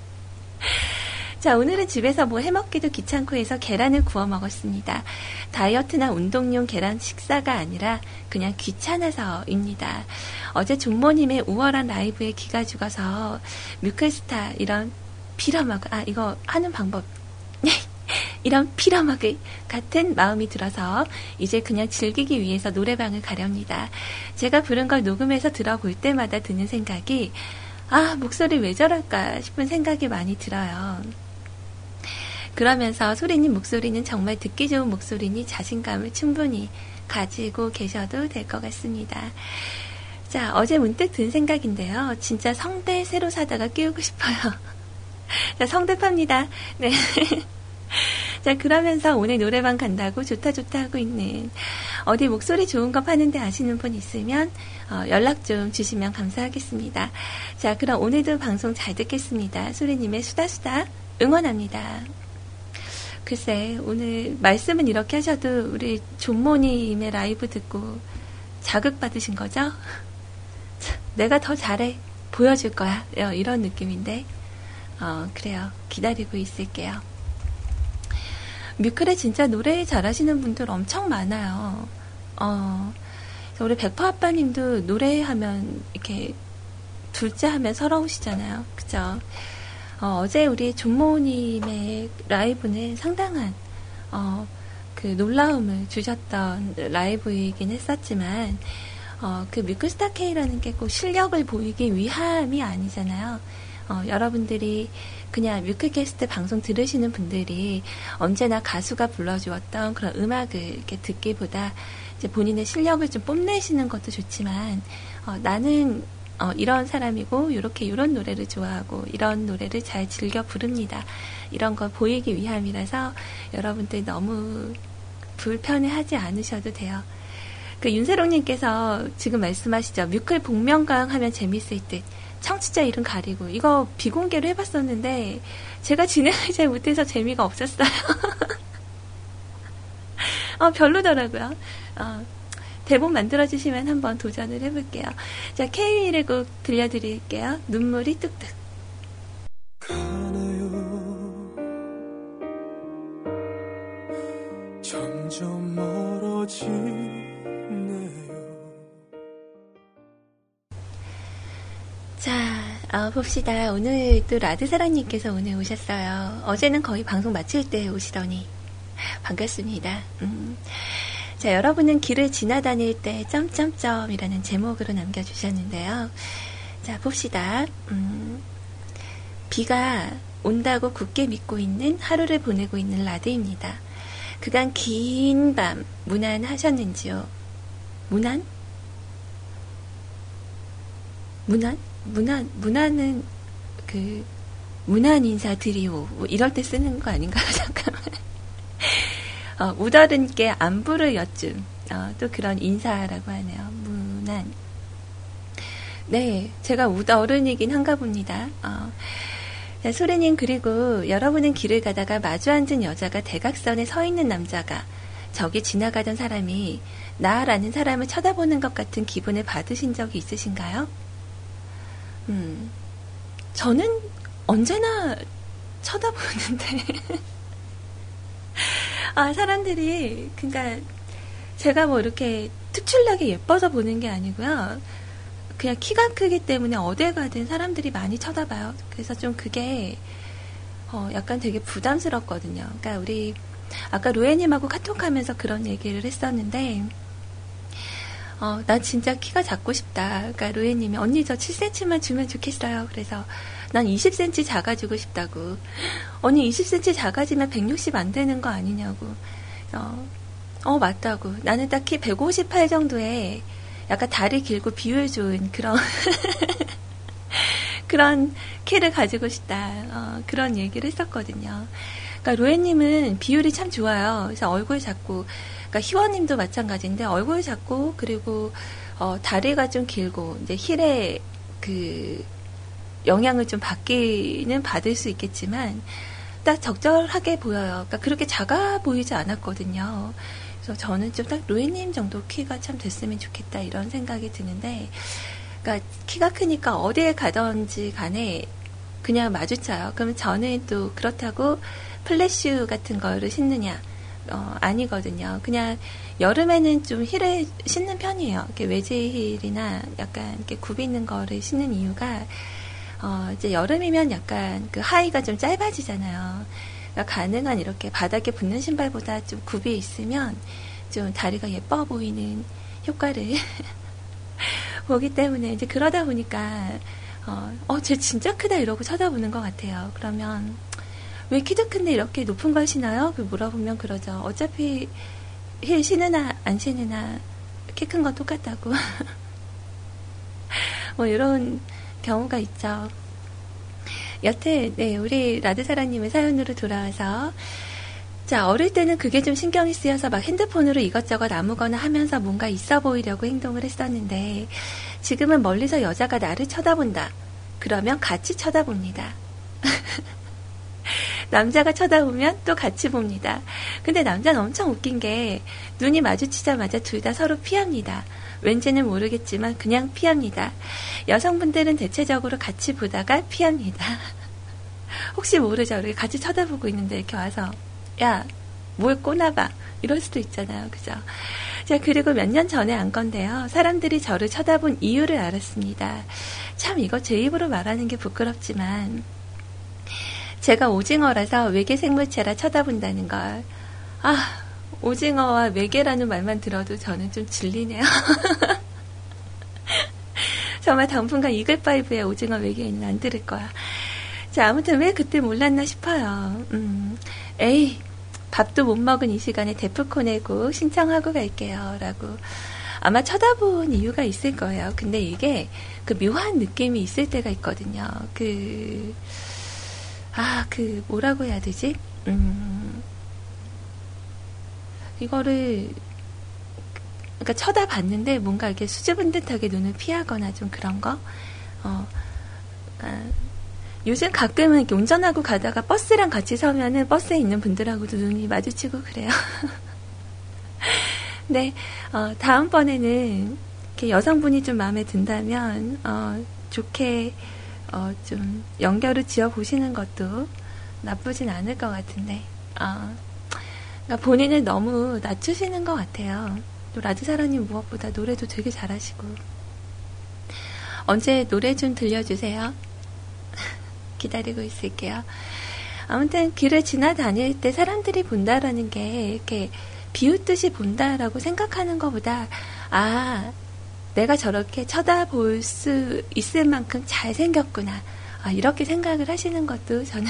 자, 오늘은 집에서 뭐 해먹기도 귀찮고 해서 계란을 구워 먹었습니다. 다이어트나 운동용 계란 식사가 아니라 그냥 귀찮아서입니다. 어제 종모님의 우월한 라이브에 기가 죽어서 뮤클스타 이런 빌어먹, 아, 이거 하는 방법. 이런 피라마그 같은 마음이 들어서 이제 그냥 즐기기 위해서 노래방을 가렵니다. 제가 부른 걸 녹음해서 들어볼 때마다 드는 생각이 아, 목소리 왜 저럴까 싶은 생각이 많이 들어요. 그러면서 소리님 목소리는 정말 듣기 좋은 목소리니 자신감을 충분히 가지고 계셔도 될 것 같습니다. 자, 어제 문득 든 생각인데요. 진짜 성대 새로 사다가 끼우고 싶어요. 자, 성대 팝니다. 네. 자, 그러면서 오늘 노래방 간다고 좋다 좋다 하고 있는 어디 목소리 좋은 거 파는데 아시는 분 있으면 어, 연락 좀 주시면 감사하겠습니다. 자, 그럼 오늘도 방송 잘 듣겠습니다. 소리님의 수다수다 응원합니다. 글쎄, 오늘 말씀은 이렇게 하셔도 우리 존모님의 라이브 듣고 자극받으신 거죠? 내가 더 잘해. 보여줄 거야. 어, 이런 느낌인데. 어, 그래요. 기다리고 있을게요. 뮤클에 진짜 노래 잘하시는 분들 엄청 많아요. 어, 우리 백퍼 아빠님도 노래하면 이렇게 둘째 하면 서러우시잖아요. 그죠? 어, 제 우리 존모님의 라이브는 상당한, 어, 그 놀라움을 주셨던 라이브이긴 했었지만, 어, 그 뮤클스타 K라는 게 꼭 실력을 보이기 위함이 아니잖아요. 어, 여러분들이 그냥 뮤클캐스트 방송 들으시는 분들이 언제나 가수가 불러주었던 그런 음악을 이렇게 듣기보다 이제 본인의 실력을 좀 뽐내시는 것도 좋지만 어, 나는 어, 이런 사람이고 이렇게 이런 노래를 좋아하고 이런 노래를 잘 즐겨 부릅니다. 이런 걸 보이기 위함이라서 여러분들 너무 불편해하지 않으셔도 돼요. 그 윤세롱님께서 지금 말씀하시죠. 뮤클 복면가왕 하면 재밌을 듯. 청취자 이름 가리고. 이거 비공개로 해봤었는데, 제가 진행을 잘 못해서 재미가 없었어요. 어, 별로더라고요. 어, 대본 만들어주시면 한번 도전을 해볼게요. 자, K1의 곡 들려드릴게요. 눈물이 뚝뚝. 점점 멀어지 어, 봅시다. 오늘 또 라드사랑님께서 오늘 오셨어요. 어제는 거의 방송 마칠 때 오시더니 반갑습니다. 음. 자, 여러분은 길을 지나다닐 때 점점점이라는 제목으로 남겨주셨는데요. 자, 봅시다. 음. 비가 온다고 굳게 믿고 있는 하루를 보내고 있는 라드입니다. 그간 긴 밤 무난하셨는지요? 무난? 무난? 문안, 문안은 그, 문안 인사 드리오. 뭐 이럴 때 쓰는 거 아닌가요? 잠깐만. 어, 우더른께 안부를 여쭌. 어, 또 그런 인사라고 하네요. 문안. 네, 제가 우더른이긴 한가 봅니다. 어, 자, 소리님, 그리고 여러분은 길을 가다가 마주 앉은 여자가 대각선에 서 있는 남자가 저기 지나가던 사람이 나라는 사람을 쳐다보는 것 같은 기분을 받으신 적이 있으신가요? 음, 저는 언제나 쳐다보는데, 아, 사람들이, 그니까, 제가 뭐 이렇게 특출나게 예뻐서 보는 게 아니고요. 그냥 키가 크기 때문에 어딜 가든 사람들이 많이 쳐다봐요. 그래서 좀 그게, 어, 약간 되게 부담스럽거든요. 그러니까 우리, 아까 로에님하고 카톡 하면서 그런 얘기를 했었는데, 어, 나 진짜 키가 작고 싶다. 그러니까 로에님이 언니 저 7cm만 주면 좋겠어요. 그래서 난 20cm 작아지고 싶다고. 언니 20cm 작아지면 160 안 되는 거 아니냐고. 어, 어 맞다고. 나는 딱 키 158 정도에 약간 다리 길고 비율 좋은 그런 그런 키를 가지고 싶다. 어, 그런 얘기를 했었거든요. 그러니까 로에님은 비율이 참 좋아요. 그래서 얼굴 작고 그러니까 희원님도 마찬가지인데 얼굴 작고 그리고 어, 다리가 좀 길고 이제 힐에 그 영향을 좀 받기는 받을 수 있겠지만 딱 적절하게 보여요. 그러니까 그렇게 작아 보이지 않았거든요. 그래서 저는 좀 딱 로이님 정도 키가 참 됐으면 좋겠다 이런 생각이 드는데, 그러니까 키가 크니까 어디에 가든지 간에 그냥 마주쳐요. 그러면 저는 또 그렇다고 플랫슈즈 같은 거를 신느냐? 어, 아니거든요. 그냥 여름에는 좀 힐을 신는 편이에요. 이렇게 웨지 힐이나 약간 이렇게 굽이 있는 거를 신는 이유가 어, 이제 여름이면 약간 그 하의가 좀 짧아지잖아요. 그러니까 가능한 이렇게 바닥에 붙는 신발보다 좀 굽이 있으면 좀 다리가 예뻐 보이는 효과를 보기 때문에 이제 그러다 보니까 어, 어, 쟤 진짜 크다 이러고 쳐다보는 것 같아요. 그러면 왜 키도 큰데 이렇게 높은 걸 신어요? 그 물어보면 그러죠. 어차피 힐 신으나 안 신으나 키 큰 건 똑같다고. 뭐 이런 경우가 있죠. 여태 네 우리 라드사라님의 사연으로 돌아와서 자 어릴 때는 그게 좀 신경이 쓰여서 막 핸드폰으로 이것저것 아무거나 하면서 뭔가 있어 보이려고 행동을 했었는데 지금은 멀리서 여자가 나를 쳐다본다. 그러면 같이 쳐다봅니다. 남자가 쳐다보면 또 같이 봅니다. 근데 남자는 엄청 웃긴 게 눈이 마주치자마자 둘 다 서로 피합니다. 왠지는 모르겠지만 그냥 피합니다. 여성분들은 대체적으로 같이 보다가 피합니다. 혹시 모르죠? 이렇게 같이 쳐다보고 있는데 이렇게 와서 야, 뭘 꼬나봐. 이럴 수도 있잖아요. 그죠? 자, 그리고 몇 년 전에 안 건데요. 사람들이 저를 쳐다본 이유를 알았습니다. 참, 이거 제 입으로 말하는 게 부끄럽지만, 제가 오징어라서 외계 생물체라 쳐다본다는 걸. 아, 오징어와 외계라는 말만 들어도 저는 좀 질리네요. 정말 당분간 이글파이브의 오징어 외계인은 안 들을 거야. 자, 아무튼 왜 그때 몰랐나 싶어요. 음, 에이, 밥도 못 먹은 이 시간에 데프콘 내고 신청하고 갈게요. 라고. 아마 쳐다본 이유가 있을 거예요. 근데 이게 그 묘한 느낌이 있을 때가 있거든요. 그, 아, 그, 뭐라고 해야 되지? 음, 이거를, 그러니까 쳐다봤는데 뭔가 이렇게 수줍은 듯하게 눈을 피하거나 좀 그런 거? 어, 아, 요즘 가끔은 이렇게 운전하고 가다가 버스랑 같이 서면은 버스에 있는 분들하고도 눈이 마주치고 그래요. 네, 어, 다음번에는 이렇게 여성분이 좀 마음에 든다면, 어, 좋게, 어, 좀 연결을 지어 보시는 것도 나쁘진 않을 것 같은데, 어, 그러니까 본인을 너무 낮추시는 것 같아요. 또 라드사라님 무엇보다 노래도 되게 잘하시고. 언제 노래 좀 들려주세요. 기다리고 있을게요. 아무튼 길을 지나다닐 때 사람들이 본다라는 게 이렇게 비웃듯이 본다라고 생각하는 것보다 아 내가 저렇게 쳐다볼 수 있을 만큼 잘생겼구나 아, 이렇게 생각을 하시는 것도 저는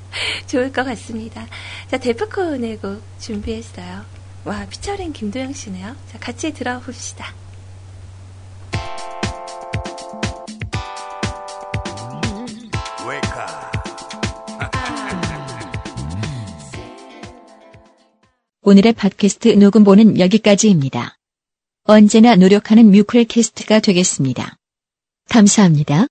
좋을 것 같습니다. 자 데프콘의 곡 준비했어요. 와 피처링 김도영 씨네요. 자 같이 들어봅시다. 오늘의 팟캐스트 녹음본은 여기까지입니다. 언제나 노력하는 뮤클캐스트가 되겠습니다. 감사합니다.